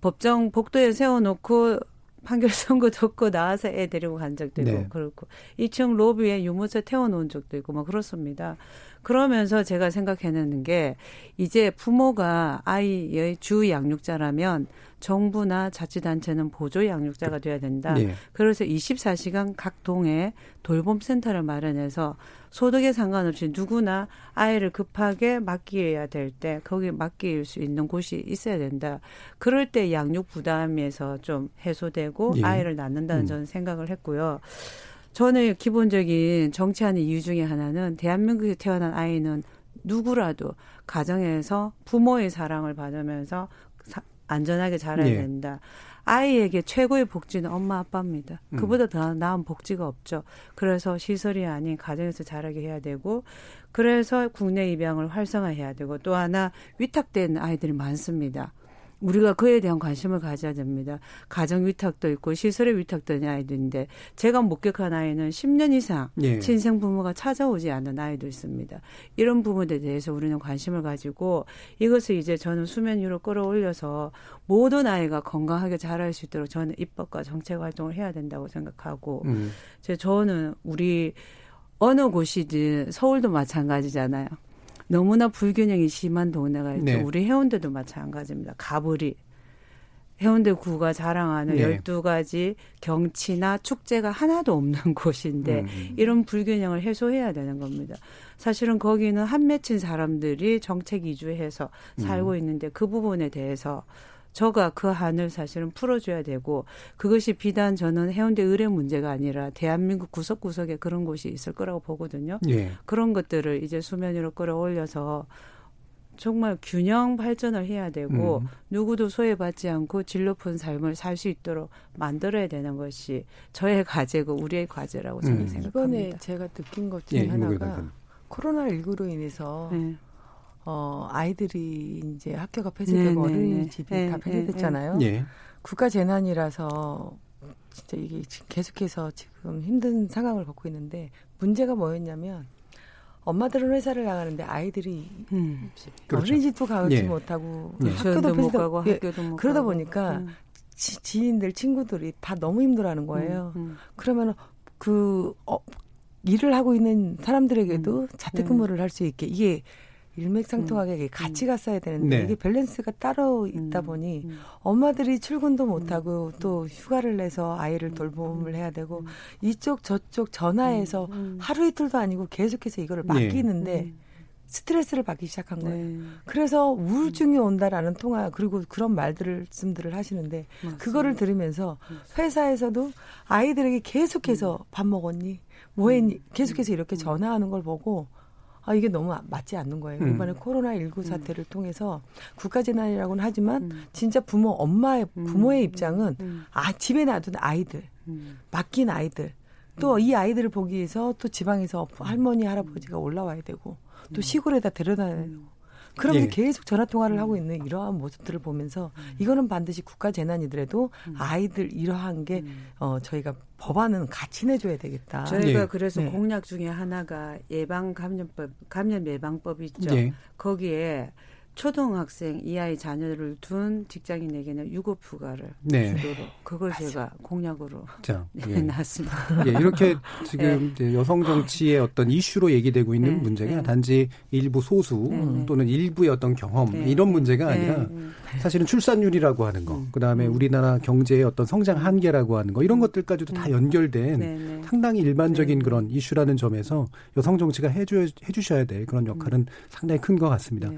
I: 법정 복도에 세워놓고 판결 선고 듣고 나와서 애 데리고 간 적도 있고
E: 네.
I: 그렇고 2층 로비에 유모차 태워놓은 적도 있고 막 그렇습니다. 그러면서 제가 생각해내는 게 이제 부모가 아이의 주 양육자라면 정부나 자치단체는 보조 양육자가 돼야 된다.
E: 네.
I: 그래서 24시간 각 동에 돌봄 센터를 마련해서 소득에 상관없이 누구나 아이를 급하게 맡겨야 될 때 거기 맡길 수 있는 곳이 있어야 된다. 그럴 때 양육 부담에서 좀 해소되고
M: 예.
I: 아이를 낳는다는
M: 음.
I: 저는 생각을 했고요. 저는 기본적인 정치하는 이유 중에 하나는 대한민국에 태어난 아이는 누구라도 가정에서 부모의 사랑을 받으면서 사- 안전하게 자라야
M: 예.
I: 된다. 아이에게 최고의 복지는 엄마 아빠입니다.
M: 음.
I: 그보다 더 나은 복지가 없죠. 그래서 시설이 아닌 가정에서 자라게 해야 되고 그래서 국내 입양을 활성화해야 되고 또 하나 위탁된 아이들이 많습니다. 우리가 그에 대한 관심을 가져야 됩니다. 가정 위탁도 있고 시설에 위탁된 아이들인데 제가 목격한 아이는 10년 이상
M: 예.
I: 친생 부모가 찾아오지 않는 아이도 있습니다. 이런 부분에 대해서 우리는 관심을 가지고 이것을 이제 저는 수면 위로 끌어올려서 모든 아이가 건강하게 자랄 수 있도록 저는 입법과 정책 활동을 해야 된다고 생각하고
E: 음.
I: 제 저는 우리 어느 곳이든 서울도 마찬가지잖아요. 너무나 불균형이 심한 동네가 있죠.
M: 네.
I: 우리 해운대도 마찬가지입니다. 가브리. 해운대 구가 자랑하는
M: 네.
I: 12가지 경치나 축제가 하나도 없는 곳인데
M: 음.
I: 이런 불균형을 해소해야 되는 겁니다. 사실은 거기는 한 맺힌 사람들이 정책 이주해서 살고
M: 음.
I: 있는데 그 부분에 대해서 저가 그 한을 사실은 풀어줘야 되고 그것이 비단 저는 해운대 의뢰 문제가 아니라 대한민국 구석구석에 그런 곳이 있을 거라고 보거든요.
E: 예.
I: 그런 것들을 이제 수면 위로 끌어올려서 정말 균형 발전을 해야 되고
E: 음.
I: 누구도 소외받지 않고 질 높은 삶을 살 수 있도록 만들어야 되는 것이 저의 과제고 우리의 과제라고 저는
E: 음.
I: 생각합니다.
G: 이번에 제가 느낀 것 중에
E: 예,
G: 하나가
E: 당선인.
G: 코로나 19로 인해서
I: 네.
G: 어 아이들이 이제 학교가 폐쇄되고
I: 네, 네, 네.
G: 어린이집이
I: 네,
G: 다
I: 네,
G: 폐쇄됐잖아요.
E: 예.
G: 국가 재난이라서 진짜 이게 계속해서 지금 힘든 상황을 겪고 있는데 문제가 뭐였냐면 엄마들은 회사를 나가는데 아이들이
E: 그렇죠.
G: 어린이집도 가지
E: 예.
G: 못하고 학교도
I: 못
G: 폐쇄되고
I: 가고
G: 예.
I: 학교도 못
G: 그러다
I: 가고.
G: 보니까
I: 음.
G: 지, 지인들 친구들이 다 너무 힘들어하는 거예요.
I: 음, 음.
G: 그러면 그 어, 일을 하고 있는 사람들에게도 자택근무를 할 수 있게 이게 일맥상통하게 이게 같이 갔어야 되는데
E: 네.
G: 이게 밸런스가 따로 있다 보니 엄마들이 출근도 못하고 또 휴가를 내서 아이를 돌봄을 해야 되고 이쪽 저쪽 전화해서 하루 이틀도 아니고 계속해서 이거를
E: 예.
G: 맡기는데 스트레스를 받기 시작한 거예요. 그래서 우울증이 온다라는 통화 그리고 그런 말들을 말씀들을 하시는데 그거를 들으면서 회사에서도 아이들에게 계속해서 밥 먹었니? 뭐 했니? 계속해서 이렇게 전화하는 걸 보고 아 이게 너무 맞지 않는 거예요.
M: 음.
G: 이번에 코로나 19 사태를 통해서 국가 재난이라고는 하지만 진짜 부모 엄마의 부모의 입장은 아 집에 놔둔 아이들 맡긴 아이들 또 이 아이들을 보기 위해서 또 지방에서 할머니 할아버지가 올라와야 되고 또 시골에다 데려다야 되고. 그러면서
E: 예.
G: 계속 전화 통화를 하고 있는 이러한 모습들을 보면서 이거는 반드시 국가 재난이더라도 아이들 이러한 게 어, 저희가 법안은 같이 내줘야 되겠다.
I: 저희가 그래서
G: 네.
I: 공약 중에 하나가 예방 감염법 감염 예방법 있죠.
G: 네.
I: 거기에 초등학생 이하의 자녀를 둔 직장인에게는 유급 휴가를
E: 네.
I: 주도록 그걸 제가 공약으로
E: 자,
I: 네,
E: 예.
I: 놨습니다.
E: 예, 이렇게 지금 이제 여성 정치의 어떤 이슈로 얘기되고 있는
I: 네,
E: 문제가
I: 네.
E: 단지 일부 소수
I: 네, 네.
E: 또는 일부의 어떤 경험
I: 네,
E: 이런 문제가
I: 네,
E: 아니라
I: 네.
E: 사실은 출산율이라고 하는 거, 그 다음에 우리나라 경제의 어떤 성장 한계라고 하는 거 이런 것들까지도 다 연결된
I: 네, 네.
E: 상당히 일반적인 그런 이슈라는 점에서 여성 정치가 해줘 해주셔야 될 그런 역할은 상당히 큰 것 같습니다.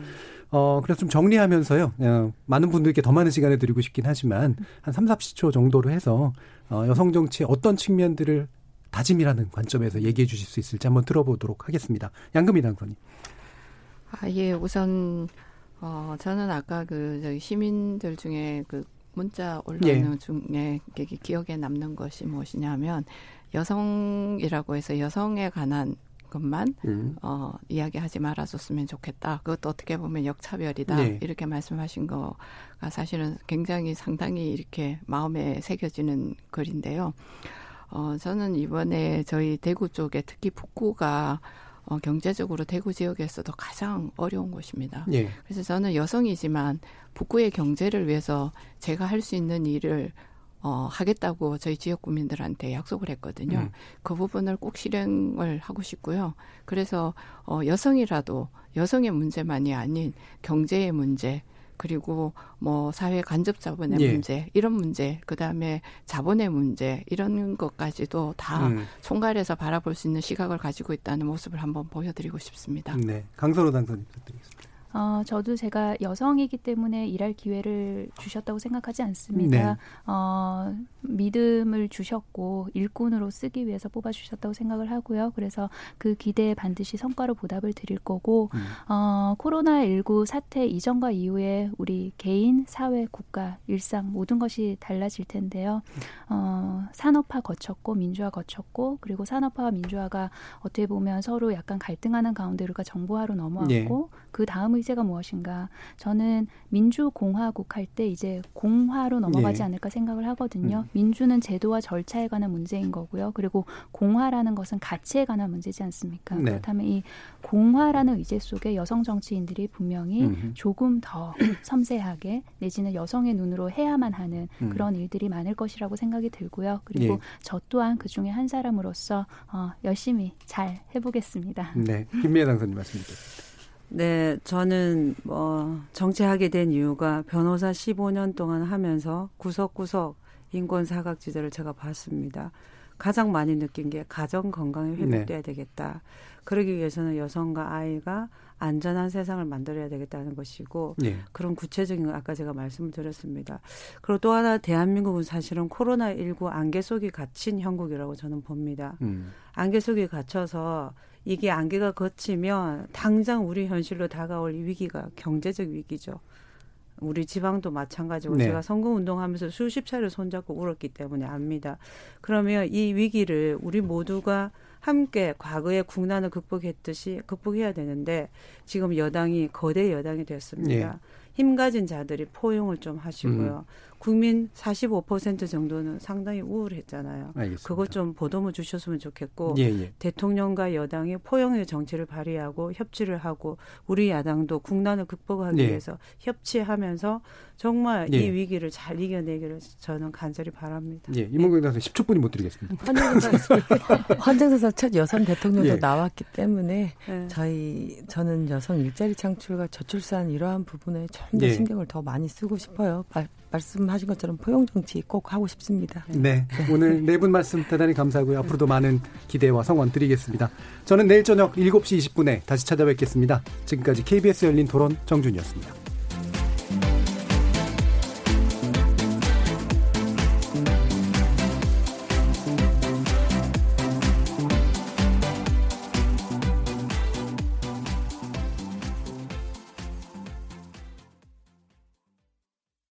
E: 어, 그래서 좀 정리하면서요, 어, 많은 분들께 더 많은 시간을 드리고 싶긴 하지만, 한 3, 40초 정도로 해서, 어, 여성 정치의 어떤 측면들을 다짐이라는 관점에서 얘기해 주실 수 있을지 한번 들어보도록 하겠습니다. 양금희 당선인.
J: 아, 예, 우선, 어, 저는 아까 그, 저희 시민들 중에 그 문자 올라오는
E: 예.
J: 중에 기- 기억에 남는 것이 무엇이냐면, 여성이라고 해서 여성에 관한 것만,
E: 음.
J: 어, 이야기하지 말아줬으면 좋겠다. 그것도 어떻게 보면 역차별이다.
E: 네.
J: 이렇게 말씀하신 거가 사실은 굉장히 상당히 이렇게 마음에 새겨지는 글인데요. 어, 저는 이번에 저희 대구 쪽에 특히 북구가 어, 경제적으로 대구 지역에서도 가장 어려운 곳입니다.
E: 예.
J: 그래서 저는 여성이지만 북구의 경제를 위해서 제가 할 수 있는 일을 어, 하겠다고 저희 지역 구민들한테 약속을 했거든요.
M: 음.
J: 그 부분을 꼭 실행을 하고 싶고요. 그래서 어, 여성이라도 여성의 문제만이 아닌 경제의 문제 그리고 뭐 사회 간접 자본의
M: 예.
J: 문제 이런 문제 그다음에 자본의 문제 이런 것까지도 다
E: 음.
J: 총괄해서 바라볼 수 있는 시각을 가지고 있다는 모습을 한번 보여드리고 싶습니다.
E: 네. 강선호 당선인 부탁드리겠습니다.
H: 어, 저도 제가 여성이기 때문에 일할 기회를 주셨다고 생각하지 않습니다.
E: 네.
H: 어, 믿음을 주셨고 일꾼으로 쓰기 위해서 뽑아주셨다고 생각을 하고요. 그래서 그 기대에 반드시 성과로 보답을 드릴 거고,
E: 음.
H: 어, 코로나19 사태 이전과 이후에 우리 개인, 사회, 국가, 일상 모든 것이 달라질 텐데요. 어, 산업화 거쳤고 민주화 거쳤고 그리고 산업화와 민주화가 어떻게 보면 서로 약간 갈등하는 가운데 우리가 정보화로 넘어왔고
M: 예.
H: 그 다음 의제가 무엇인가? 저는 민주공화국 할 때 이제 공화로 넘어가지
M: 예.
H: 않을까 생각을 하거든요.
M: 음.
H: 민주는 제도와 절차에 관한 문제인 거고요. 그리고 공화라는 것은 가치에 관한 문제지 않습니까?
M: 네.
H: 그렇다면 이 공화라는 의제 속에 여성 정치인들이 분명히
M: 음흠.
H: 조금 더 섬세하게 내지는 여성의 눈으로 해야만 하는
M: 음.
H: 그런 일들이 많을 것이라고 생각이 들고요. 그리고
E: 예.
H: 저 또한 그 중에 한 사람으로서 어, 열심히 잘 해보겠습니다.
E: 네. 김미애 당선인 말씀 드리겠습니다.
I: 네, 저는 뭐 정치하게 된 이유가 변호사 15년 동안 하면서 구석구석 인권 사각지대를 제가 봤습니다. 가장 많이 느낀 게 가정 건강이 회복돼야 되겠다. 그러기 위해서는 여성과 아이가 안전한 세상을 만들어야 되겠다는 것이고
E: 예.
I: 그런 구체적인 거 아까 제가 말씀을 드렸습니다. 그리고 또 하나 대한민국은 사실은 코로나 19 안개 속에 갇힌 형국이라고 저는 봅니다.
E: 음.
I: 안개 속에 갇혀서 이게 안개가 걷히면 당장 우리 현실로 다가올 이 위기가 경제적 위기죠. 우리 지방도 마찬가지고
M: 네.
I: 제가 선거 운동하면서 수십 차례 손잡고 울었기 때문에 압니다. 그러면 이 위기를 우리 모두가 함께 과거의 국난을 극복했듯이 극복해야 되는데 지금 여당이 거대 여당이 됐습니다.
M: 예.
I: 힘 가진 자들이 포용을 좀 하시고요. 국민 45% 정도는 상당히 우울했잖아요.
E: 알겠습니다.
I: 그것 좀 보도문 주셨으면 좋겠고
E: 예, 예.
I: 대통령과 여당이 포용의 정치를 발휘하고 협치를 하고 우리 야당도 국난을 극복하기
E: 예.
I: 위해서 협치하면서 정말
E: 예.
I: 이 위기를 잘 이겨내기를 저는 간절히 바랍니다.
E: 예. 임원경 당선인 10초뿐이 못 드리겠습니다.
G: 헌정사 헌정사상 첫 여성 대통령도
E: 예.
G: 나왔기 때문에
I: 네.
G: 저희 저는 여성 일자리 창출과 저출산 이러한 부분에 좀더
E: 예.
G: 신경을 더 많이 쓰고 싶어요. 말, 말씀하신 것처럼 포용 정치 꼭 하고 싶습니다.
E: 네. 오늘 네 분 말씀 대단히 감사하고요. 앞으로도 많은 기대와 성원 드리겠습니다. 저는 내일 저녁 7시 20분에 다시 찾아뵙겠습니다. 지금까지 KBS 열린 토론 정준이었습니다.